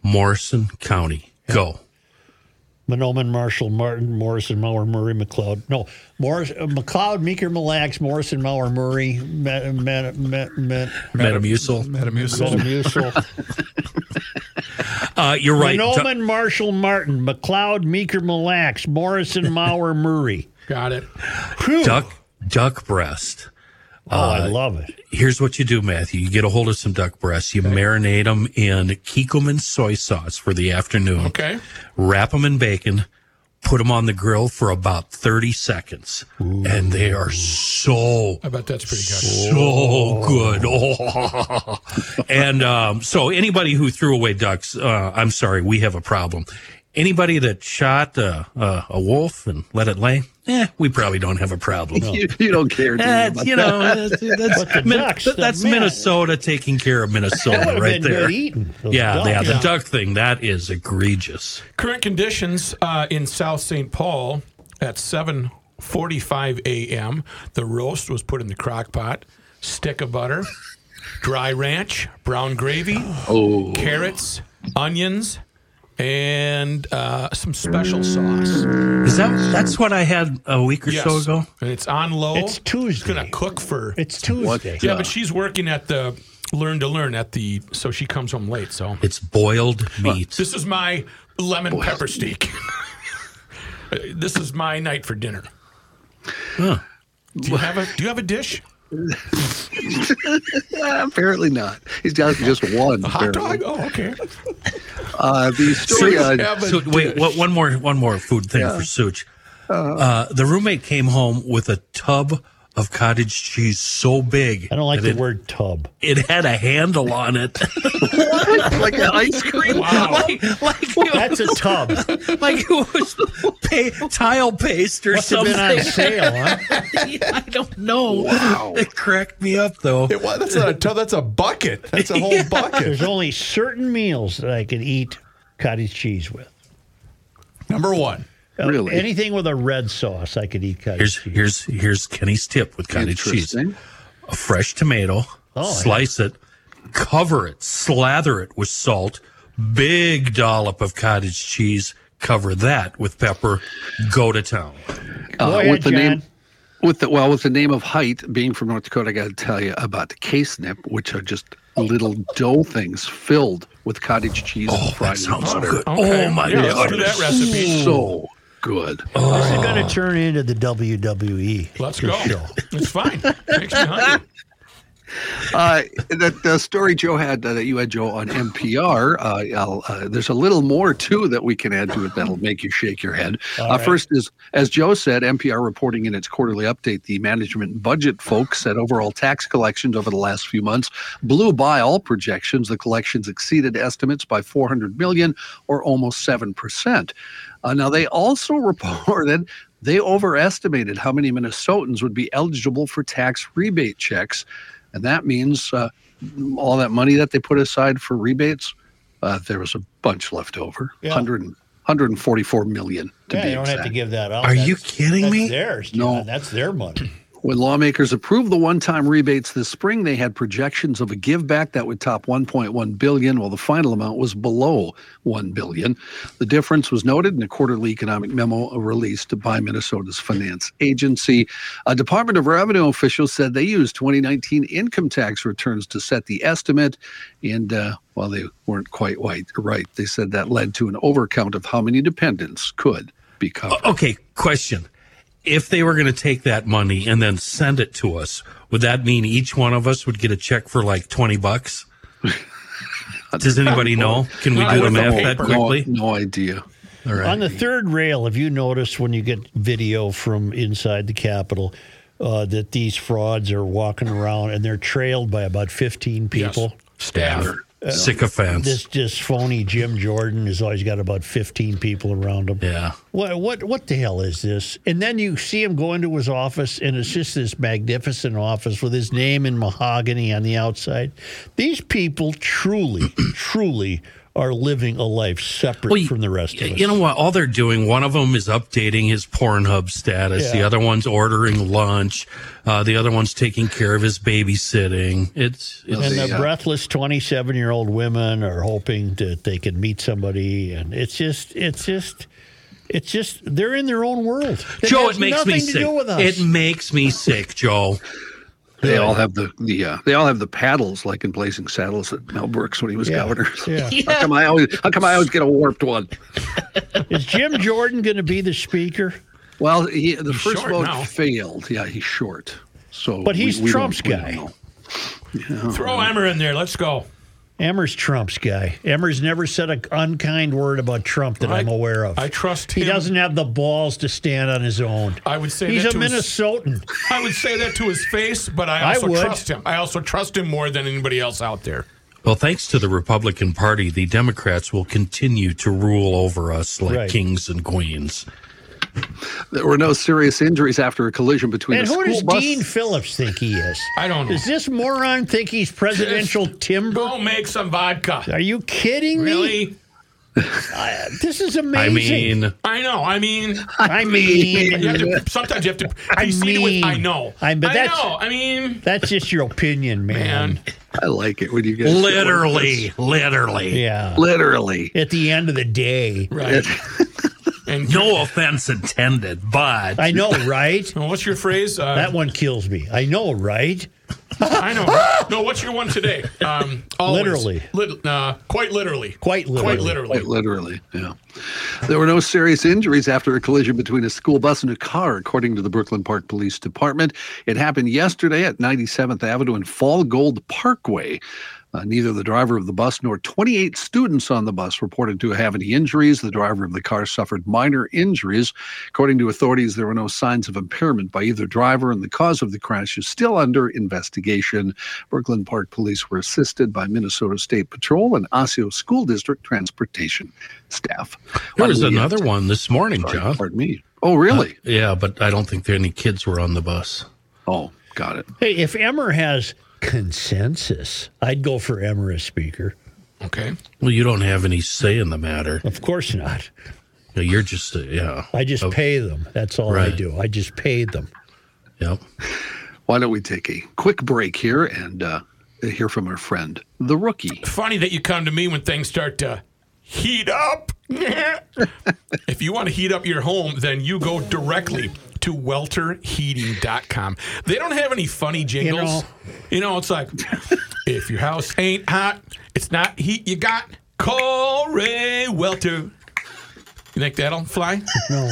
Morrison County, go. Mahnomen, Marshall, Martin, Morrison, Mower, Murray, McLeod. No, Morris, uh, McLeod, Meeker, Mille Lacs, Morrison, Mower, Murray, Met, Met, Met, Met, Metamucil. Metamucil. Metamucil. Uh, you're right. Du- Mahnomen, Marshall, Martin, McLeod, Meeker, Mille Lacs, Morrison, Mower, Murray. Got it. Whew. duck, duck breast. Oh, I love it. Here's what you do, Matthew. You get a hold of some duck breasts. You marinate them in Kikkoman soy sauce for the afternoon. Okay. Wrap them in bacon. Put them on the grill for about 30 seconds. And they are so I bet that's pretty good. so good. Oh. and um, so, anybody who threw away ducks, uh, I'm sorry, we have a problem. Anybody that shot uh, uh, a wolf and let it lay, eh, we probably don't have a problem. You, you don't care, do you? That's, about you know, that's, that's, Min- ducks, that's. Minnesota taking care of Minnesota right there. good eating. Yeah, ducks. yeah, the duck thing, that is egregious. Current conditions uh, in South St. Paul at 7:45 a.m. The roast was put in the crock pot. Stick of butter, dry ranch, brown gravy, Oh, carrots, onions, and uh, some special sauce. Is that that's what I had a week or Yes. so ago? And it's on low. It's Tuesday. It's gonna cook for. It's Tuesday. yeah, but she's working at the Learn to Learn at the. So she comes home late. So It's boiled meat. this is my lemon pepper steak. this is my night for dinner. Huh. Do you have a Do you have a dish? apparently not. He's got just one. Hot apparently. dog? Oh, okay. Uh, the story. Such- Uh, Have So wait, what, one more one more food thing for Such. Uh, the roommate came home with a tub of cottage cheese so big. I don't like the it, word tub. It had a handle on it, like an ice cream. like like it, That's a tub. like it was pa- tile paste or Must have something. been on sale, huh? I don't know. Wow. It cracked me up though. It, wa- that's not a tub. That's a bucket. That's a whole bucket. There's only certain meals that I can eat cottage cheese with. Number one. Uh, Really? anything with a red sauce, I could eat cottage Here's cheese. here's here's Kenny's tip with cottage cheese: a fresh tomato, Oh, slice it, cover it, slather it with salt, big dollop of cottage cheese, cover that with pepper, go to town. Uh, Go ahead, with the name, with the well, with the name of Heidt being from North Dakota, I got to tell you about the case nip, which are just little dough things filled with cottage cheese and Oh, fried that in sounds so butter. good. Okay. Oh my yeah, Let's god! do that recipe. So good. Oh. This is ah. going to turn into the WWE. Let's go. show. It's fine. Makes me hungry. Uh, that the story Joe had uh, that you had Joe on MPR. Uh, uh, there's a little more too that we can add to it that'll make you shake your head. Uh, right. First is, as Joe said, MPR reporting in its quarterly update, the management budget folks said overall tax collections over the last few months blew by all projections. The collections exceeded estimates by 400 million, or almost seven percent. Uh, now they also reported they overestimated how many Minnesotans would be eligible for tax rebate checks. And that means uh, all that money that they put aside for rebates, uh, there was a bunch left over. Yeah. 100, 144 million to Yeah, be you don't exact. have to give that up. Are you kidding that's me? Theirs. No. John. that's their money. When lawmakers approved the one-time rebates this spring, they had projections of a give back that would top 1.1 billion, while the final amount was below 1 billion. The difference was noted in a quarterly economic memo released by Minnesota's finance agency. A Department of Revenue official said they used 2019 income tax returns to set the estimate, and uh, while they weren't quite right, they said that led to an overcount of how many dependents could be covered. Okay, question. If they were going to take that money and then send it to us, would that mean each one of us would get a check for like 20 bucks? Does anybody know? Can we do the math that quickly? No, idea. All right. On the third rail, have you noticed when you get video from inside the Capitol uh, that these frauds are walking around and they're trailed by about 15 people? Staff. Uh, Sycophants. This just phony Jim Jordan has always got about 15 people around him. yeah. What what what the hell is this? And then you see him go into his office, and it's just this magnificent office with his name in mahogany on the outside. These people truly, truly are living a life separate Well, from the rest of us. You know what? All they're doing, one of them is updating his Pornhub status. The other one's ordering lunch. Uh, the other one's taking care of his babysitting. It's, it's and the Yeah. breathless 27 year old women are hoping that they can meet somebody, and it's just, it's just. It's just they're in their own world. It Joe. It makes me sick. do with us. It makes me sick, Joe. They all have the the uh, they all have the paddles like in Blazing Saddles at Mel Brooks when he was Yeah, governor. yeah. How come I always how come I always get a warped one? Is Jim Jordan going to be the speaker? Well, he, the first vote now. failed. Yeah, he's short. So, But he's we- we Trump's guy. know. Throw Emmer in there. Let's go. Emmer's Trump's guy. Emmer's never said an unkind word about Trump that I, am aware of. I trust him. He doesn't have the balls to stand on his own. I would say he's that a to his- Minnesotan. I would say that to his face, but I I also would. trust him. I also trust him more than anybody else out there. Well, thanks to the Republican Party, the Democrats will continue to rule over us like Right. kings and queens. There were no serious injuries after a collision between And a who school does bus. Dean Phillips think he is? I don't know. Does this moron think he's presidential timber? Go make some vodka. Are you kidding me? Really? I- this is amazing. I mean, I know. I mean, I mean, you to, sometimes you have to I precede it with mean- I know. I- but that's- know. I mean, that's just your opinion, man. man. I like it when you guys literally, literally. Yeah. literally. At the end of the day, Right. and No offense intended, but I know, right? Well, what's your phrase? Uh, That one kills me. I know, right? I know. no, what's your one today? Um, always. Literally. Lit- uh, quite literally. Quite literally. Quite literally. Quite literally, yeah. There were no serious injuries after a collision between a school bus and a car, according to the Brooklyn Park Police Department. It happened yesterday at 97th Avenue and Fall Gold Parkway. Uh, neither the driver of the bus nor 28 students on the bus reported to have any injuries. The driver of the car suffered minor injuries. According to authorities, there were no signs of impairment by either driver, and the cause of the crash is still under investigation. Brooklyn Park Police were assisted by Minnesota State Patrol and Osseo School District Transportation staff. there was Why don't another one this morning, Sorry, John. Pardon me. Oh, really? Yeah, but I don't think there any kids were on the bus. oh, got it. Hey, if Emmer has consensus, I'd go for Emmer as speaker. Okay. Well, you don't have any say in the matter. Of course not. You're just, uh, yeah. I just Oh, pay them. That's all I do. I just pay them. Yep. Why don't we take a quick break here and uh, hear from our friend, the rookie? Funny that you come to me when things start to heat up. if you want to heat up your home, then you go directly to welterheating.com. They don't have any funny jingles. You know, it's like if your house ain't hot, it's not heat you got, call Ray Welter. You think that'll fly? No.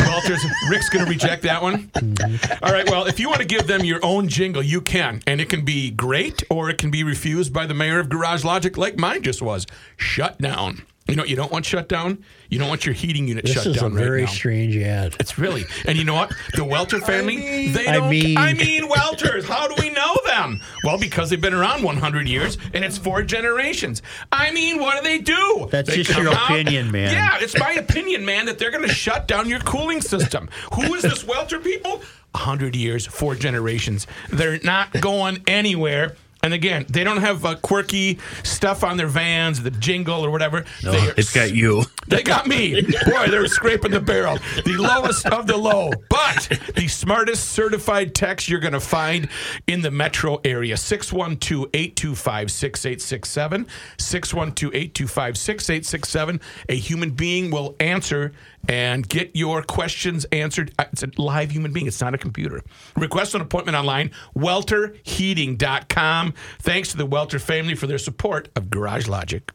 Walters, Rick's going to reject that one. Mm-hmm. All right. Well, if you want to give them your own jingle, you can, and it can be great, or it can be refused by the mayor of Garage Logic, like mine just was. Shut down. You know, you don't want shut down. You don't want your heating unit This shut is a down right very now. strange ad. It's really, and you know what? The Welter family, they I don't. mean- I mean, Welters. How do we know them? Well, because they've been around 100 years and it's four generations. I mean, what do they do? That's They just your out- opinion, man. Yeah, it's my opinion, man, that they're going to shut down your cooling system. Who is this Welter people? 100 years, four generations. They're not going anywhere. And again, they don't have uh, quirky stuff on their vans, the jingle or whatever. No, They are it's got you. they got me. Boy, they're scraping the barrel. The lowest of the low, but the smartest certified techs you're going to find in the metro area. 612 825 6867. 612 825 6867. A human being will answer and get your questions answered. Uh, It's a live human being, it's not a computer. Request an appointment online, welterheating.com. Thanks to the Welter family for their support of Garage Logic.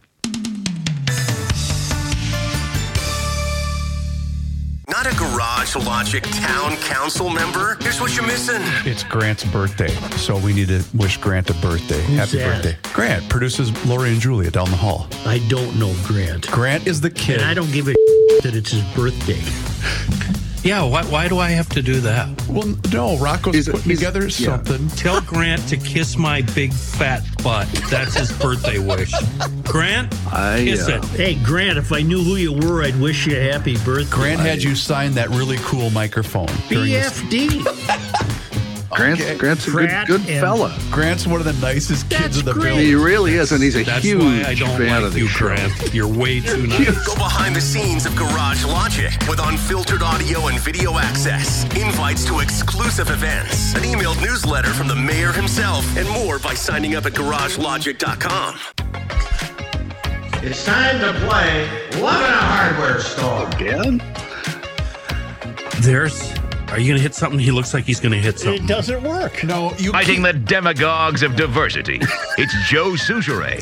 Not a Garage Logic Town Council member? Here's what you're missing. It's Grant's birthday, so we need to wish Grant a birthday. Happy that? birthday. Grant produces Lori and Julia down the hall. I don't know Grant. Grant is the kid. And I don't give a that it's his birthday. Yeah, why, why do I have to do that? Well, no, Rocco's He's a- putting he's- together yeah. something. Tell Grant to kiss my big fat butt. That's his birthday wish. Grant, I, kiss uh, it. Hey, Grant, if I knew who you were, I'd wish you a happy birthday. Grant had you sign that really cool microphone. during this- BFD. Grant's, Okay. Grant's a Grant good, good fella. Grant's one of the nicest kids That's in the great. building. He really is, and he's a That's huge why I don't fan of like the you, show. Grant. You're way too nice. Go behind the scenes of Garage Logic with unfiltered audio and video access, invites to exclusive events, an emailed newsletter from the mayor himself, and more by signing up at garagelogic.com. It's time to play Love in a Hardware Store. Again? There's. Are you going to hit something? He looks like he's going to hit something. It doesn't work. No, you Fighting the demagogues of diversity. It's Joe Soucheray.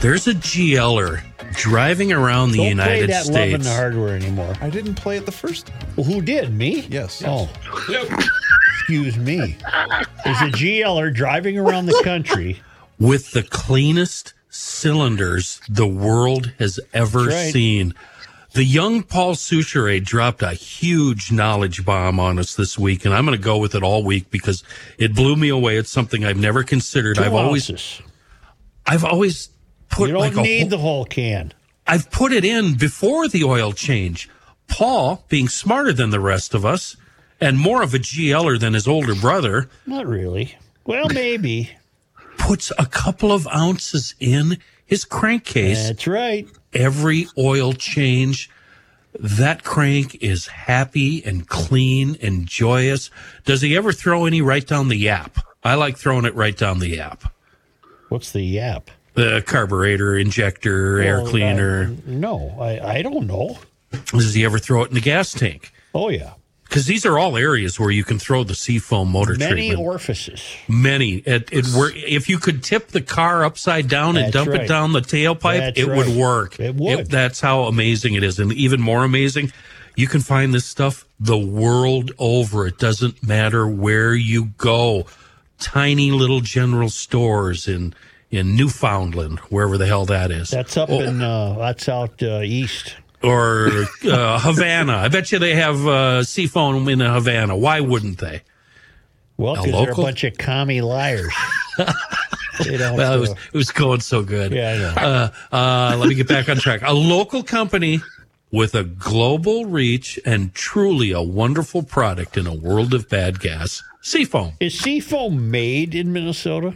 There's a GLer driving around the United States. Don't United play that love in States. the hardware anymore. I didn't play it the first. Well, who did? Me? Yes. Oh, excuse me. There's a GLer driving around the country. with the cleanest cylinders the world has ever right. seen. The young Paul Soucheray dropped a huge knowledge bomb on us this week, and I'm going to go with it all week because it blew me away. It's something I've never considered. Two I've always. I've always put You don't like need whole- the whole can. I've put it in before the oil change. Paul, being smarter than the rest of us and more of a GLer than his older brother, Not really. Well, maybe. puts a couple of ounces in his crankcase That's right. Every oil change. That crank is happy and clean and joyous. Does he ever throw any right down the yap? I like throwing it right down the yap. What's the yap? The carburetor, injector, air cleaner. uh, no, I, I don't know. Does he ever throw it in the gas tank? Oh, yeah. Because these are all areas where you can throw the seafoam motor Many treatment. orifices. Many. It, it were, if you could tip the car upside down and dump right. it down the tailpipe, That's it would work. It would. that's how amazing it is. And even more amazing, you can find this stuff the world over. It doesn't matter where you go. Tiny little general stores in in Newfoundland, wherever the hell that is. That's up in, uh, that's out uh, east. Or uh, Havana. I bet you they have uh, seafoam in Havana. Why wouldn't they? Well, because they're a bunch of commie liars. Well, it was, it was going so good. Yeah, I know. Uh, uh, let me get back on track. A local company with a global reach and truly a wonderful product in a world of bad gas. Seafoam. Is Seafoam made in Minnesota?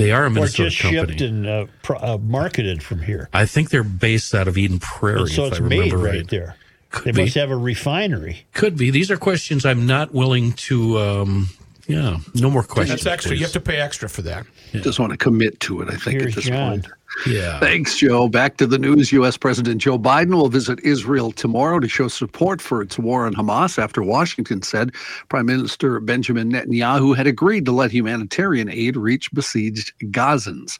They are a Minnesota Or just company. shipped and uh, pro- uh, marketed from here? I think they're based out of Eden Prairie. so if it's I made remember right, there. they be. must have a refinery. Could be. These are questions I'm not willing to. Um, yeah, no more questions. That's extra. You have to pay extra for that. Just want to commit to it, I think, Here's at this John. point. Yeah. Thanks, Joe. Back to the news. U.S. President Joe Biden will visit Israel tomorrow to show support for its war on Hamas after Washington said Prime Minister Benjamin Netanyahu had agreed to let humanitarian aid reach besieged Gazans.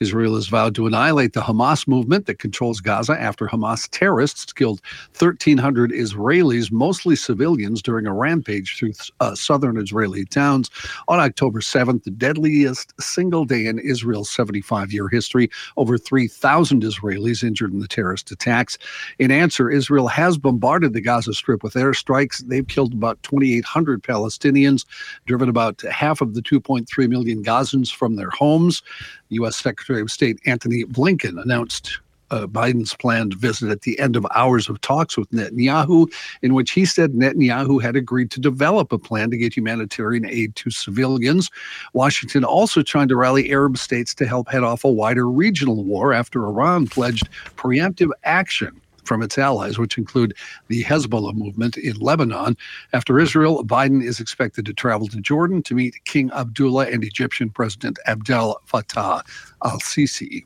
Israel has vowed to annihilate the Hamas movement that controls Gaza after Hamas terrorists killed 1,300 Israelis, mostly civilians, during a rampage through uh, southern Israeli towns on October 7th, the deadliest single day in Israel's 75 year history. Over 3,000 Israelis injured in the terrorist attacks. In answer, Israel has bombarded the Gaza Strip with airstrikes. They've killed about 2,800 Palestinians, driven about half of the 2.3 million Gazans from their homes. U.S. Secretary of State Antony Blinken announced uh, Biden's planned visit at the end of hours of talks with Netanyahu, in which he said Netanyahu had agreed to develop a plan to get humanitarian aid to civilians. Washington also trying to rally Arab states to help head off a wider regional war after Iran pledged preemptive action from its allies, which include the Hezbollah movement in Lebanon. After Israel, Biden is expected to travel to Jordan to meet King Abdullah and Egyptian President Abdel Fattah al Sisi.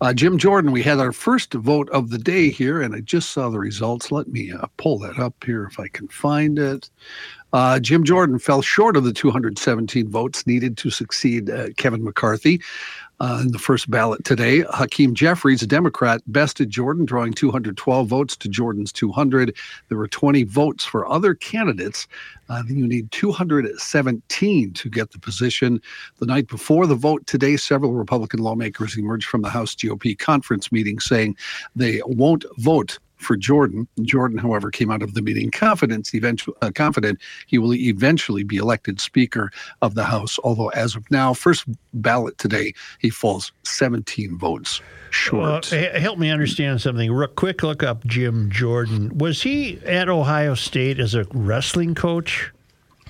Uh, Jim Jordan, we had our first vote of the day here, and I just saw the results. Let me uh, pull that up here if I can find it. Uh, Jim Jordan fell short of the 217 votes needed to succeed uh, Kevin McCarthy. Uh, in the first ballot today, Hakeem Jeffries, a Democrat, bested Jordan, drawing 212 votes to Jordan's 200. There were 20 votes for other candidates. Uh, you need 217 to get the position. The night before the vote today, several Republican lawmakers emerged from the House GOP conference meeting saying they won't vote for Jordan. Jordan, however, came out of the meeting confident, eventually, uh, confident he will eventually be elected Speaker of the House. Although, as of now, first ballot today, he falls 17 votes short. Uh, help me understand something. Real quick look up Jim Jordan. Was he at Ohio State as a wrestling coach?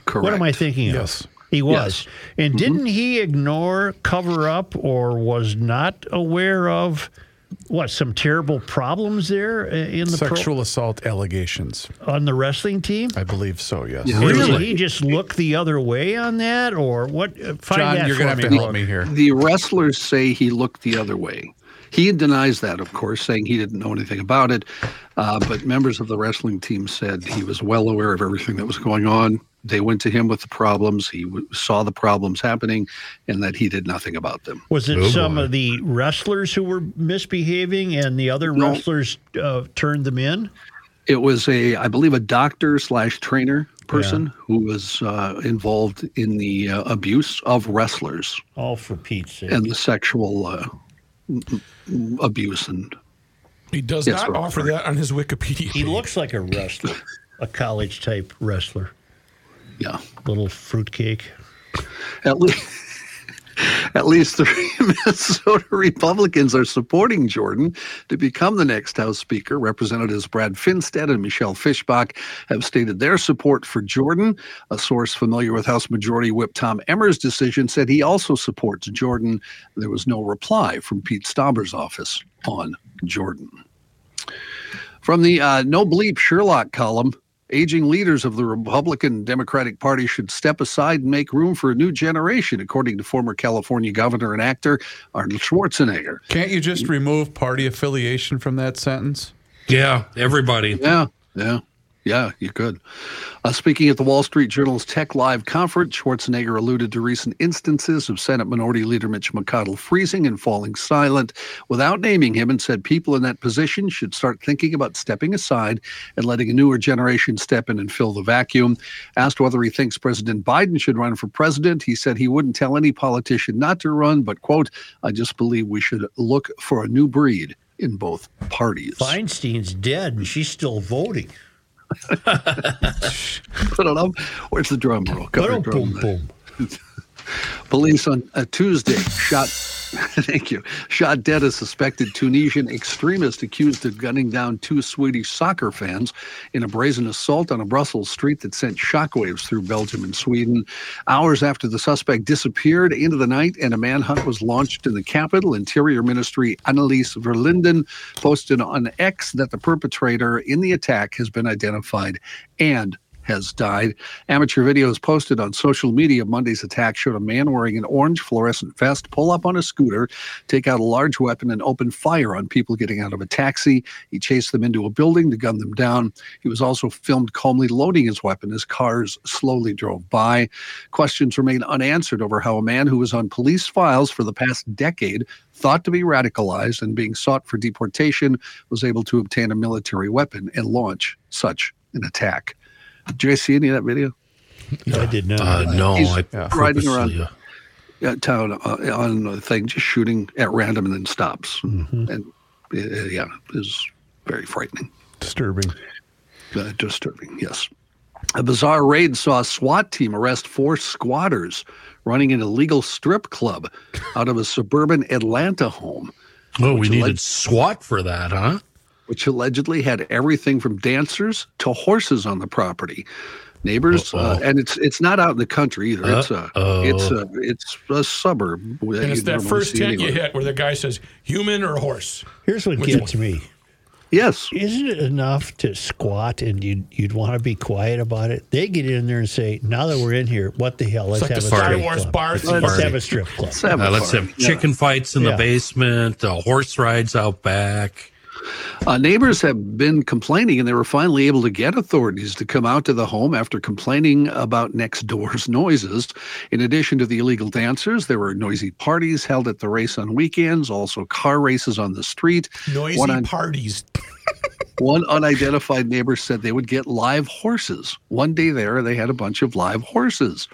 Correct. What am I thinking of? Yes. He was. Yes. And Mhm. didn't he ignore, cover up, or was not aware of what some terrible problems there uh, in the pro- Sexual assault allegations. on the wrestling team? I believe so, yes. Yeah. Did Really? he just look the other way on that, or what? uh, Find John, that you're going to have to help me here. The wrestlers say he looked the other way. He denies that, of course, saying he didn't know anything about it. Uh, but members of the wrestling team said he was well aware of everything that was going on. They went to him with the problems. He w- saw the problems happening, and that he did nothing about them. Was it Oh, some boy. of the wrestlers who were misbehaving, and the other No. wrestlers uh, turned them in? It was a, I believe, a doctor slash trainer person who was uh, involved in the uh, abuse of wrestlers All for Pete's sake. and the sexual uh, m- m- abuse and He does Yes, not we're- offer that on his Wikipedia. he looks like a wrestler, a college type wrestler. Yeah. Little fruitcake. At least, at least three Minnesota Republicans are supporting Jordan to become the next House Speaker. Representatives Brad Finstad and Michelle Fischbach have stated their support for Jordan. A source familiar with House Majority Whip Tom Emmer's decision said he also supports Jordan. There was no reply from Pete Stauber's office on Jordan. From the uh, No Bleep Sherlock column, aging leaders of the Republican Democratic Party should step aside and make room for a new generation, according to former California governor and actor Arnold Schwarzenegger. Can't you just remove party affiliation from that sentence? Yeah, everybody. Yeah, yeah, yeah, you could. Uh, speaking at the Wall Street Journal's Tech Live conference, Schwarzenegger alluded to recent instances of Senate Minority Leader Mitch McConnell freezing and falling silent without naming him and said people in that position should start thinking about stepping aside and letting a newer generation step in and fill the vacuum. Asked whether he thinks President Biden should run for president, he said he wouldn't tell any politician not to run, but, quote, I just believe we should look for a new breed in both parties. Feinstein's dead, and she's still voting. Put it up. Where's the drum roll? Drum boom, boom. Police on a Tuesday shot. Thank you. Shot dead a suspected Tunisian extremist accused of gunning down two Swedish soccer fans in a brazen assault on a Brussels street that sent shockwaves through Belgium and Sweden. Hours after the suspect disappeared into the night and a manhunt was launched in the capital, Interior Ministry Annelies Verlinden posted on X that the perpetrator in the attack has been identified and has died. Amateur videos posted on social media of Monday's attack showed a man wearing an orange fluorescent vest pull up on a scooter, take out a large weapon, and open fire on people getting out of a taxi. He chased them into a building to gun them down. He was also filmed calmly loading his weapon as cars slowly drove by. Questions remain unanswered over how a man who was on police files for the past decade thought to be radicalized and being sought for deportation was able to obtain a military weapon and launch such an attack. Did you guys see any of that video? No, I did not. Uh, no, He's I riding purposely, around. uh, town uh, on a thing, just shooting at random and then stops. And uh, yeah, it is very frightening. Disturbing. Uh, disturbing, yes. A bizarre raid saw a SWAT team arrest four squatters running an illegal strip club out of a suburban Atlanta home. Oh, we which needed alleg- SWAT for that, huh? Which allegedly had everything from dancers to horses on the property. Neighbors, uh, and it's it's not out in the country either. It's a Uh-oh. it's a it's a suburb. And it's you'd that first see tent you hit where the guy says, human or horse? Here's what Which gets one? me. Yes. Isn't it enough to squat and you'd, you'd want to be quiet about it? They get in there and say, now that we're in here, what the hell? Let's like have a Star strip Wars club. bar Let's, let's have a strip club. Let's have Uh, a let's have chicken fights in Yeah. the basement, uh, horse rides out back. Uh, neighbors have been complaining, and they were finally able to get authorities to come out to the home after complaining about next door's noises. In addition to the illegal dancers, there were noisy parties held at the race on weekends, also car races on the street. Noisy on- parties. One unidentified neighbor said they would get live horses. One day there, they had a bunch of live horses.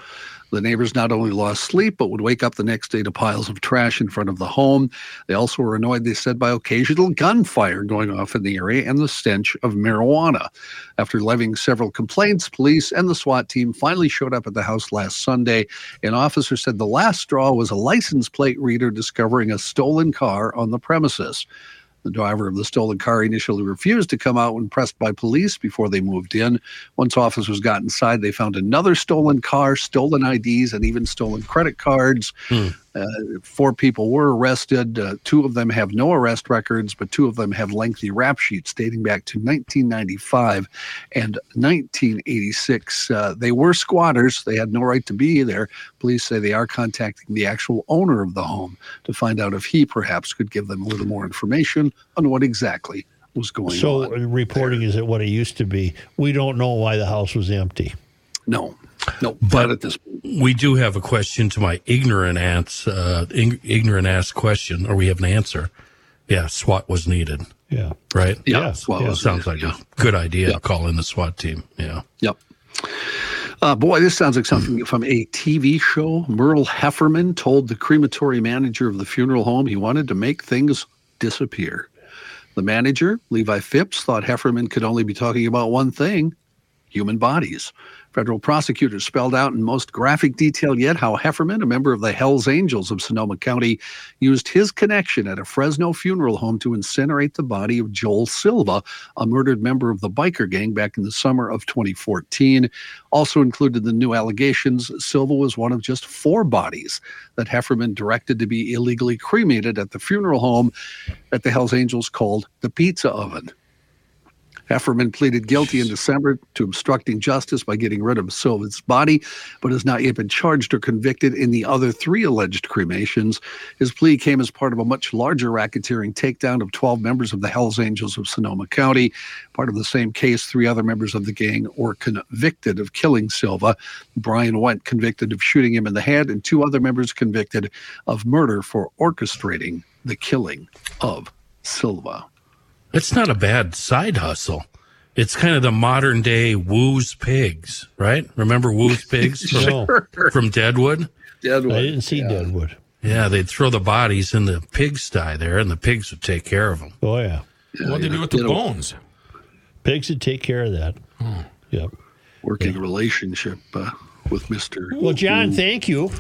The neighbors not only lost sleep, but would wake up the next day to piles of trash in front of the home. They also were annoyed, they said, by occasional gunfire going off in the area and the stench of marijuana. After levying several complaints, police and the SWAT team finally showed up at the house last Sunday. An officer said the last straw was a license plate reader discovering a stolen car on the premises. The driver of the stolen car initially refused to come out when pressed by police before they moved in. Once officers got inside, they found another stolen car, stolen IDs, and even stolen credit cards. Hmm. Uh, four people were arrested. Uh, two of them have no arrest records, but two of them have lengthy rap sheets dating back to 1995 and 1986. Uh, they were squatters. They had no right to be there. Police say they are contacting the actual owner of the home to find out if he perhaps could give them a little more information on what exactly was going So on. So, reporting is it what it used to be. We don't know why the house was empty. No, no, But not at this point. we do have a question to my ignorant aunt's uh, ig- ignorant ass question, or we have an answer. Yeah, SWAT was needed, Yeah. right? Yeah, Yes, SWAT yeah. was Sounds like yeah. a good idea. to Call in the SWAT team. Yeah. Yep. Uh, boy, this sounds like something from a TV show. Merle Hefferman told the crematory manager of the funeral home he wanted to make things disappear. The manager, Levi Phipps, thought Hefferman could only be talking about one thing human bodies. Federal prosecutors spelled out in most graphic detail yet how Hefferman, a member of the Hells Angels of Sonoma County, used his connection at a Fresno funeral home to incinerate the body of Joel Silva, a murdered member of the biker gang back in the summer of 2014. Also included the new allegations Silva was one of just four bodies that Hefferman directed to be illegally cremated at the funeral home that the Hells Angels called the Pizza Oven. Hefferman pleaded guilty in December to obstructing justice by getting rid of Silva's body, but has not yet been charged or convicted in the other three alleged cremations. His plea came as part of a much larger racketeering takedown of 12 members of the Hells Angels of Sonoma County. Part of the same case, three other members of the gang were convicted of killing Silva. Brian Wendt convicted of shooting him in the head, and two other members convicted of murder for orchestrating the killing of Silva. It's not a bad side hustle. It's kind of the modern day Wu's Pigs, right? Remember Wu's Pigs from, No. from Deadwood? Deadwood. I didn't see Deadwood. Yeah, they'd throw the bodies in the pigsty there, and the pigs would take care of them. Oh, yeah. What'd they do with the bones? Pigs would take care of that. Yep. Working relationship uh, with Mr. Well, John, thank you.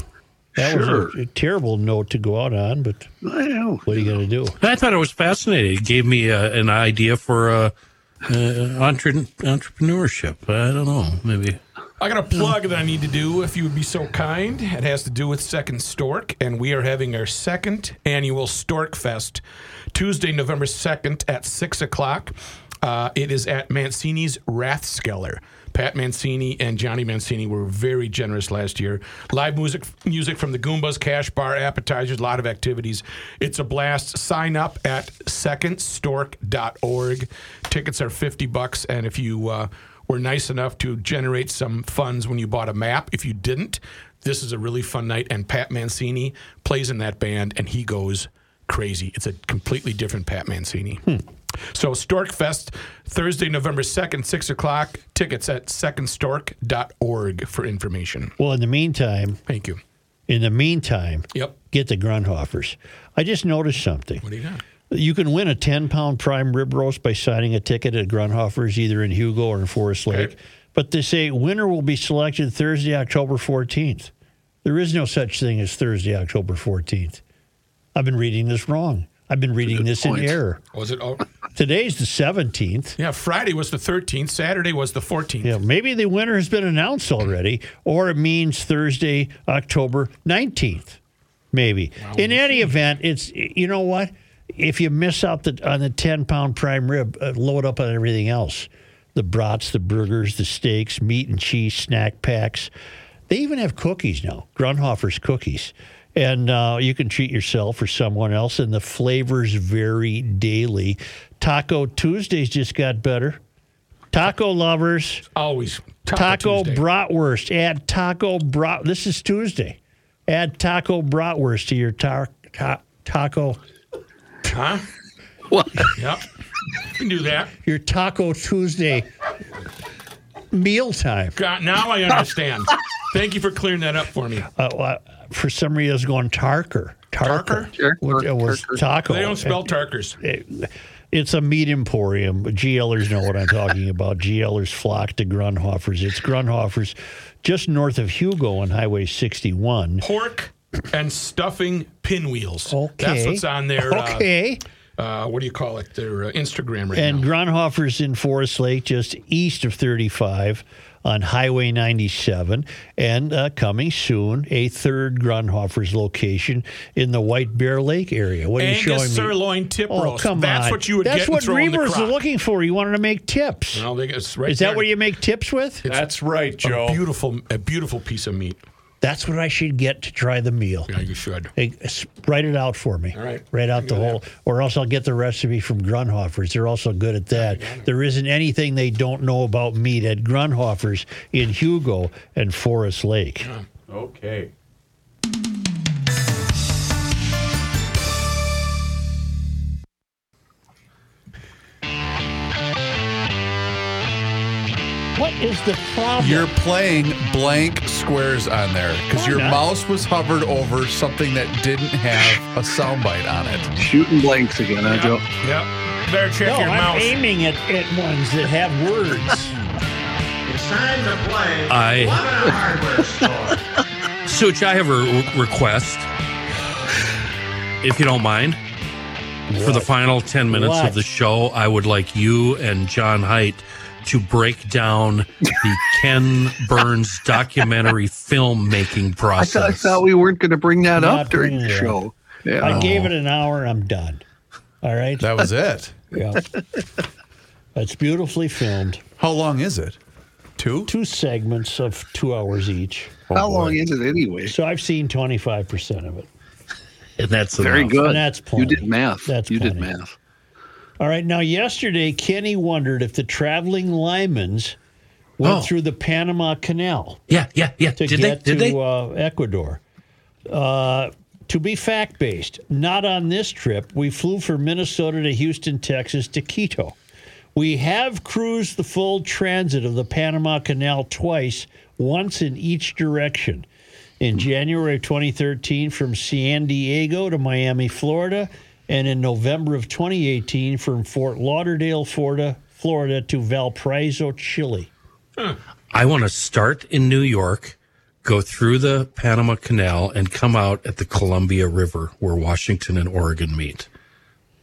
That was Sure. a, a terrible note to go out on, but I know. what are you going to do? I thought it was fascinating. It gave me uh, an idea for uh, uh, entre- entrepreneurship. I don't know, maybe. I got a plug that I need to do if you would be so kind. It has to do with Second Stork, and we are having our second annual Stork Fest Tuesday, November 2nd at 6 o'clock. Uh, it is at Mancini's Rathskeller. Pat Mancini and Johnny Mancini were very generous last year. Live music, music from the Goombas, Cash Bar, appetizers, a lot of activities. It's a blast. Sign up at secondstork.org. Tickets are 50 bucks, and if you uh, were nice enough to generate some funds when you bought a map, if you didn't, this is a really fun night. And Pat Mancini plays in that band, and he goes crazy. It's a completely different Pat Mancini. So Stork Fest, Thursday, November 2nd, 6 o'clock. Tickets at secondstork.org for information. Well, in the meantime, Thank you. In the meantime, Yep. get the Grundhofers. I just noticed something. What do you got? You can win a 10 pound prime rib roast by signing a ticket at Grundhofer's, either in Hugo or in Forest Lake. But they say winner will be selected Thursday, October 14th. There is no such thing as Thursday, October 14th. I've been reading this wrong. I've been reading this point. in error. Was it? Oh, Today's the 17th. yeah, Friday was the 13th. Saturday was the 14th. Yeah, maybe the winner has been announced already, or it means Thursday, October 19th. Maybe. In any event, it's you know what? If you miss out the, on the 10 pound prime rib, uh, load up on everything else the brats, the burgers, the steaks, meat and cheese snack packs. They even have cookies now, Grundhofer's cookies. And uh, you can treat yourself or someone else, and the flavors vary daily. Taco Tuesdays just got better. Taco lovers, Always taco, Tuesday. bratwurst. Add taco brat. This is Tuesday. Add taco bratwurst to your ta- ta- taco. Huh? What? Yep. You can do that. Your Taco Tuesday mealtime. God, now I understand. Thank you for clearing that up for me. Uh, uh, for some reason, I was going Tarker. Tarker. Tarker? Which, it was Tarker. taco. They don't spell Tarkers. It- it's a meat emporium. GLers know what I'm talking about. GLers flock to Grundhofer's. It's Grundhofer's just north of Hugo on Highway 61. Pork and stuffing pinwheels. Okay. That's what's on their. uh, Okay. Uh, what do you call it? Their uh, Instagram right and now. Grundhofer's in Forest Lake, just east of 35 on Highway 97. And uh, coming soon, a third Grundhofer's location in the White Bear Lake area. What are you Angus showing me? sirloin tip Oh, roast. come That's on. what you would That's get and what throw in the Reavers are looking for. You wanted to make tips. No, they, it's right Is that there. what you make tips with? That's right, Joe. A beautiful, a beautiful piece of meat. That's what I should get to try the meal. Yeah, you should. Hey, s- write it out for me. All right. Write out the do that. whole, or else I'll get the recipe from Grundhofer's. They're also good at that. There isn't anything they don't know about meat at Grundhofer's in Hugo and Forest Lake. Okay. Is the problem? You're playing blank squares on there because your not? mouse was hovered over something that didn't have a soundbite on it. Shooting blanks again, huh, Joe? Yep. Better check no, your I'm mouse. aiming at, at ones that have words. It's time to play I- Lemon Hardware Store. Such, I have a re- request, if you don't mind. For the final 10 minutes What? of the show, I would like you and John Heidt to break down the Ken Burns documentary filmmaking I, process. I thought we weren't going to bring that Not up during the show. Yeah. I gave it an hour. I'm done. All right. That was it. yeah. It's beautifully filmed. How long is it? Two? Two segments of two hours each. How oh, boy. long is it anyway? So I've seen 25% of it. and that's Very enough. good. And that's you did math. That's you did math. All right. Now, yesterday, Kenny wondered if the traveling Lymans went Oh. through the Panama Canal Yeah, yeah, yeah. to Did get they? Did to they? Uh, Ecuador. Uh, to be fact based, not on this trip. We flew from Minnesota to Houston, Texas to Quito. We have cruised the full transit of the Panama Canal twice, once in each direction. In January of 2013, from San Diego to Miami, Florida, and in November of 2018, from Fort Lauderdale, Florida, Florida to Valparaiso, Chile. I want to start in New York, go through the Panama Canal, and come out at the Columbia River where Washington and Oregon meet.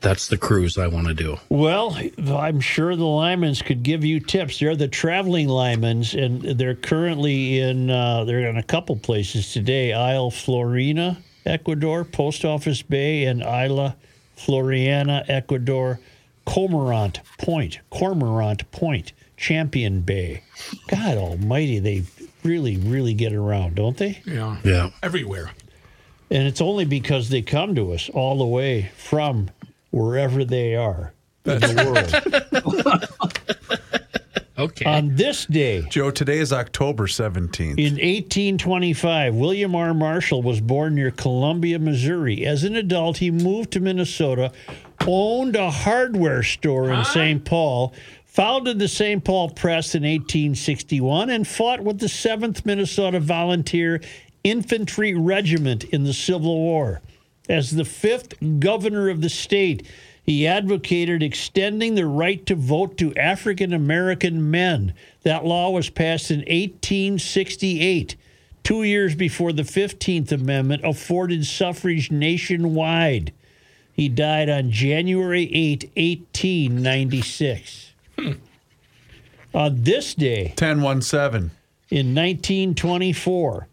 That's the cruise I want to do. Well, I'm sure the Lymans could give you tips. They're the traveling Lymans, and they're currently in. Uh, they're in a couple places today: Isle Floreana, Ecuador, Post Office Bay, and Isla Floreana, Ecuador, Cormorant Point, Cormorant Point, Champion Bay. God Almighty, they really, really get around, don't they? Yeah. Yeah. Everywhere. And it's only because they come to us all the way from wherever they are in the world. Okay. On this day, Joe, today is October 17th. in 1825, William R. Marshall was born near Columbia, Missouri. As an adult, he moved to Minnesota, owned a hardware store in St. Paul, founded the St. Paul Press in 1861, and fought with the 7th Minnesota Volunteer Infantry Regiment in the Civil War. As the fifth governor of the state, he advocated extending the right to vote to African American men. That law was passed in 1868, two years before the 15th Amendment afforded suffrage nationwide. He died on January 8, 1896. Hmm. On this day, 1017. in 1924,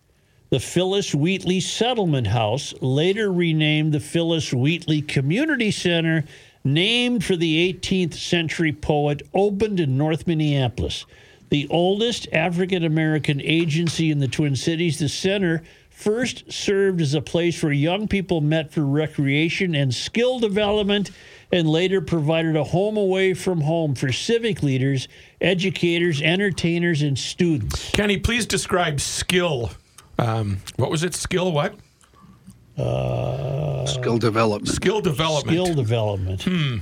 the Phyllis Wheatley Settlement House, later renamed the Phyllis Wheatley Community Center, named for the 18th century poet, opened in North Minneapolis. The oldest African American agency in the Twin Cities, the center first served as a place where young people met for recreation and skill development, and later provided a home away from home for civic leaders, educators, entertainers, and students. Kenny, please describe skill. Um, what was it? Skill what? Uh, Skill development. Skill development. Skill development. Hmm.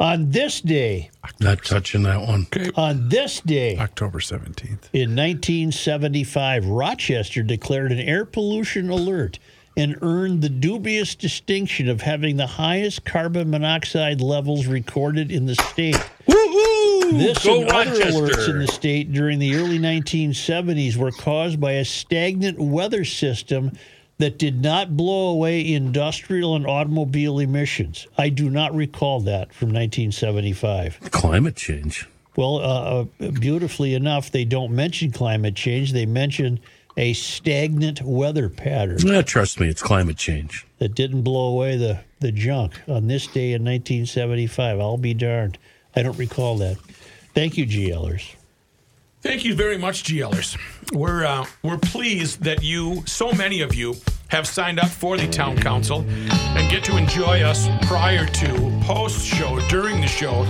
On this day, Not touching that one. on this day, October 17th. in 1975, Rochester declared an air pollution alert and earned the dubious distinction of having the highest carbon monoxide levels recorded in the state. Woohoo! This Go and other alerts in the state during the early 1970s were caused by a stagnant weather system that did not blow away industrial and automobile emissions. I do not recall that from 1975. Climate change. Well, uh, uh, beautifully enough, they don't mention climate change. They mention a stagnant weather pattern Yeah, trust me, it's climate change. that didn't blow away the, the junk on this day in 1975. I'll be darned. I don't recall that. Thank you, GLers. Thank you very much, GLers. We're uh, we're pleased that you, so many of you, have signed up for the town council and get to enjoy us prior to, post show, during the show.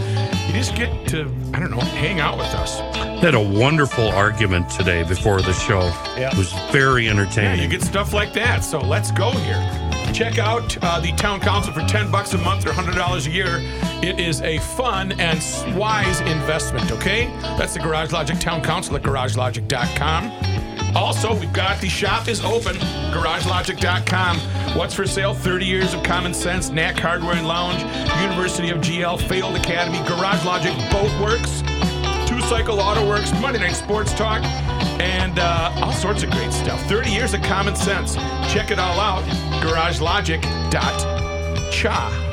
You just get to, I don't know, hang out with us. Had a wonderful argument today before the show. Yeah. It was very Yeah, entertaining. you get stuff like that. So let's go here. Check out uh, the town council for 10 bucks a month or $100 a year. It is a fun and wise investment, okay? That's the Garage Logic Town Council at garagelogic.com. Also, we've got the shop is open, garagelogic.com. What's for sale? 30 years of common sense, Knack Hardware and Lounge, University of GL, Failed Academy, Garage Logic Boat Works, Two Cycle Auto Works, Monday Night Sports Talk, and uh, all sorts of great stuff. 30 years of common sense. Check it all out. GarageLogic.cha.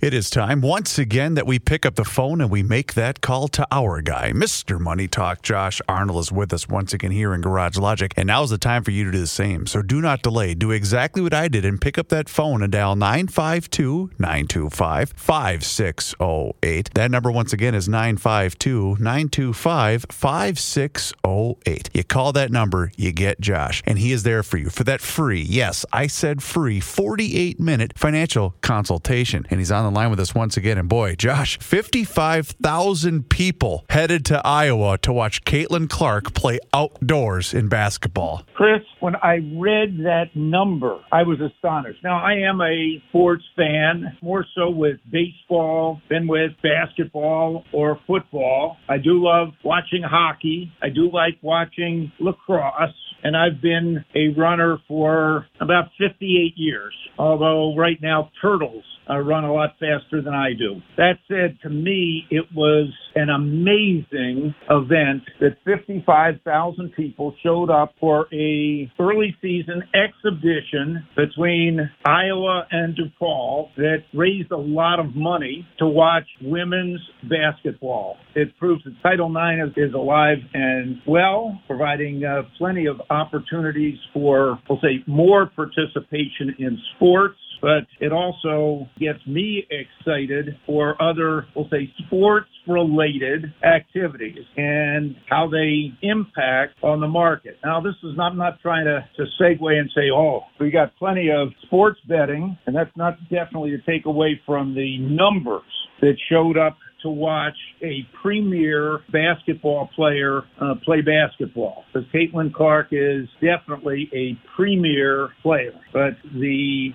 It is time once again that we pick up the phone and we make that call to our guy, Mr. Money Talk. Josh Arnold is with us once again here in Garage Logic, and now's the time for you to do the same. So do not delay. Do exactly what I did and pick up that phone and dial 952 925 5608. That number once again is 952 925 5608. You call that number, you get Josh, and he is there for you for that free, yes, I said free, 48 minute financial consultation. And he's on the line with us once again. And boy, Josh, 55,000 people headed to Iowa to watch Caitlin Clark play outdoors in basketball. Chris, when I read that number, I was astonished. Now, I am a sports fan, more so with baseball than with basketball or football. I do love watching hockey. I do like watching lacrosse. And I've been a runner for about 58 years, although right now turtles uh, run a lot faster than I do. That said, to me, it was an amazing event that 55,000 people showed up for a early season exhibition between Iowa and DePaul that raised a lot of money to watch women's basketball. It proves that Title IX is, alive and well, providing uh, plenty of opportunities for, we'll say, more participation in sports but it also gets me excited for other, we'll say, sports related activities and how they impact on the market. Now, this is not, I'm not trying to, to segue and say, oh, we got plenty of sports betting, and that's not definitely to take away from the numbers that showed up to watch a premier basketball player uh, play basketball. Because Caitlin Clark is definitely a premier player. But the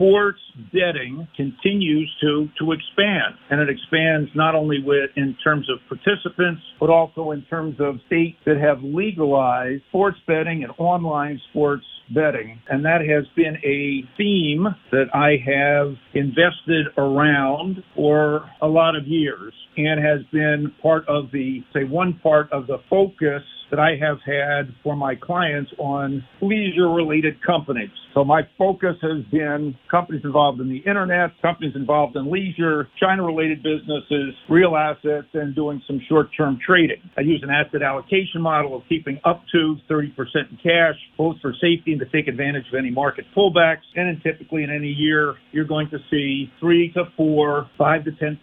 sports betting continues to to expand, and it expands not only with in terms of participants, but also in terms of states that have legalized sports betting and online sports betting. And that has been a theme that I have invested around for a lot of years and has been part of the, say, one part of the focus that I have had for my clients on leisure related companies. So my focus has been companies involved in the internet, companies involved in leisure, China related businesses, real assets, and doing some short term trading. I use an asset allocation model of keeping up to 30% in cash, both for safety and to take advantage of any market pullbacks. And then typically in any year, you're going to see three to four, five to 10%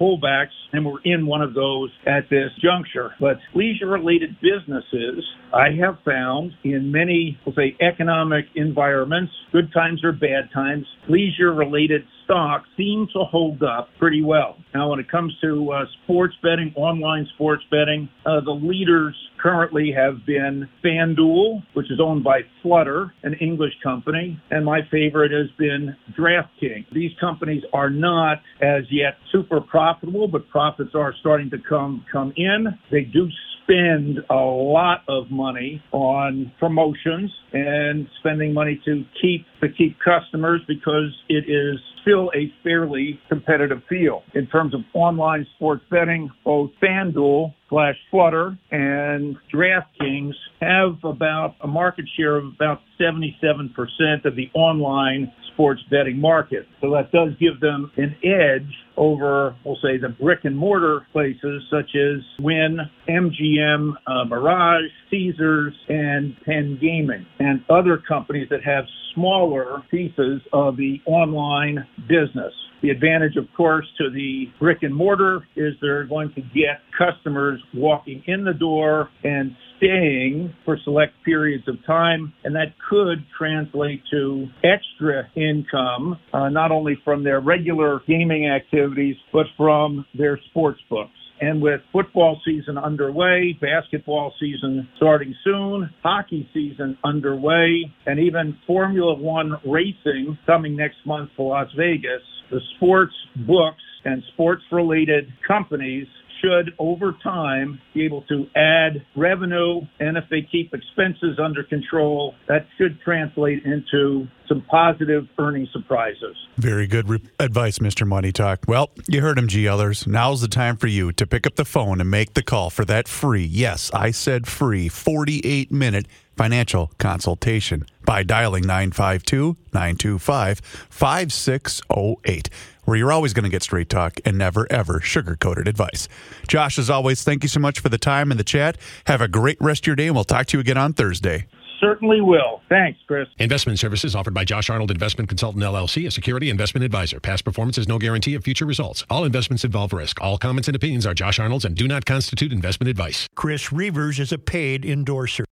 pullbacks. And we're in one of those at this juncture. But leisure related businesses, I have found in many, we'll say, economic environments, good times or bad times, leisure related stocks seem to hold up pretty well. Now, when it comes to uh, sports betting, online sports betting, uh, the leaders currently have been FanDuel, which is owned by Flutter, an English company, and my favorite has been DraftKings. These companies are not as yet super profitable, but profits are starting to come come in. They do spend a lot of money on promotions and spending money to keep to keep customers because it is still a fairly competitive field. In terms of online sports betting, both FanDuel slash Flutter and DraftKings have about a market share of about 77% of the online sports betting market. So that does give them an edge over, we'll say, the brick and mortar places such as Wynn, MGM, uh, Mirage, Caesars, and Penn Gaming, and other companies that have smaller pieces of the online business. The advantage, of course, to the brick and mortar is they're going to get customers walking in the door and staying for select periods of time, and that could translate to extra income, uh, not only from their regular gaming activities, but from their sports books. And with football season underway, basketball season starting soon, hockey season underway, and even Formula One racing coming next month to Las Vegas, the sports books and sports related companies should over time be able to add revenue and if they keep expenses under control that should translate into some positive earning surprises Very good re- advice, Mr. Money Talk. Well, you heard him, GLers. Now's the time for you to pick up the phone and make the call for that free, yes, I said free, 48 minute financial consultation by dialing 952 925 5608, where you're always going to get straight talk and never, ever sugar coated advice. Josh, as always, thank you so much for the time and the chat. Have a great rest of your day, and we'll talk to you again on Thursday. certainly will thanks chris Investment services offered by Josh Arnold Investment Consultant LLC, a security investment advisor. Past performance is no guarantee of future results. All investments involve risk. All comments and opinions are Josh Arnold's and do not constitute investment advice. Chris Reavers is a paid endorser.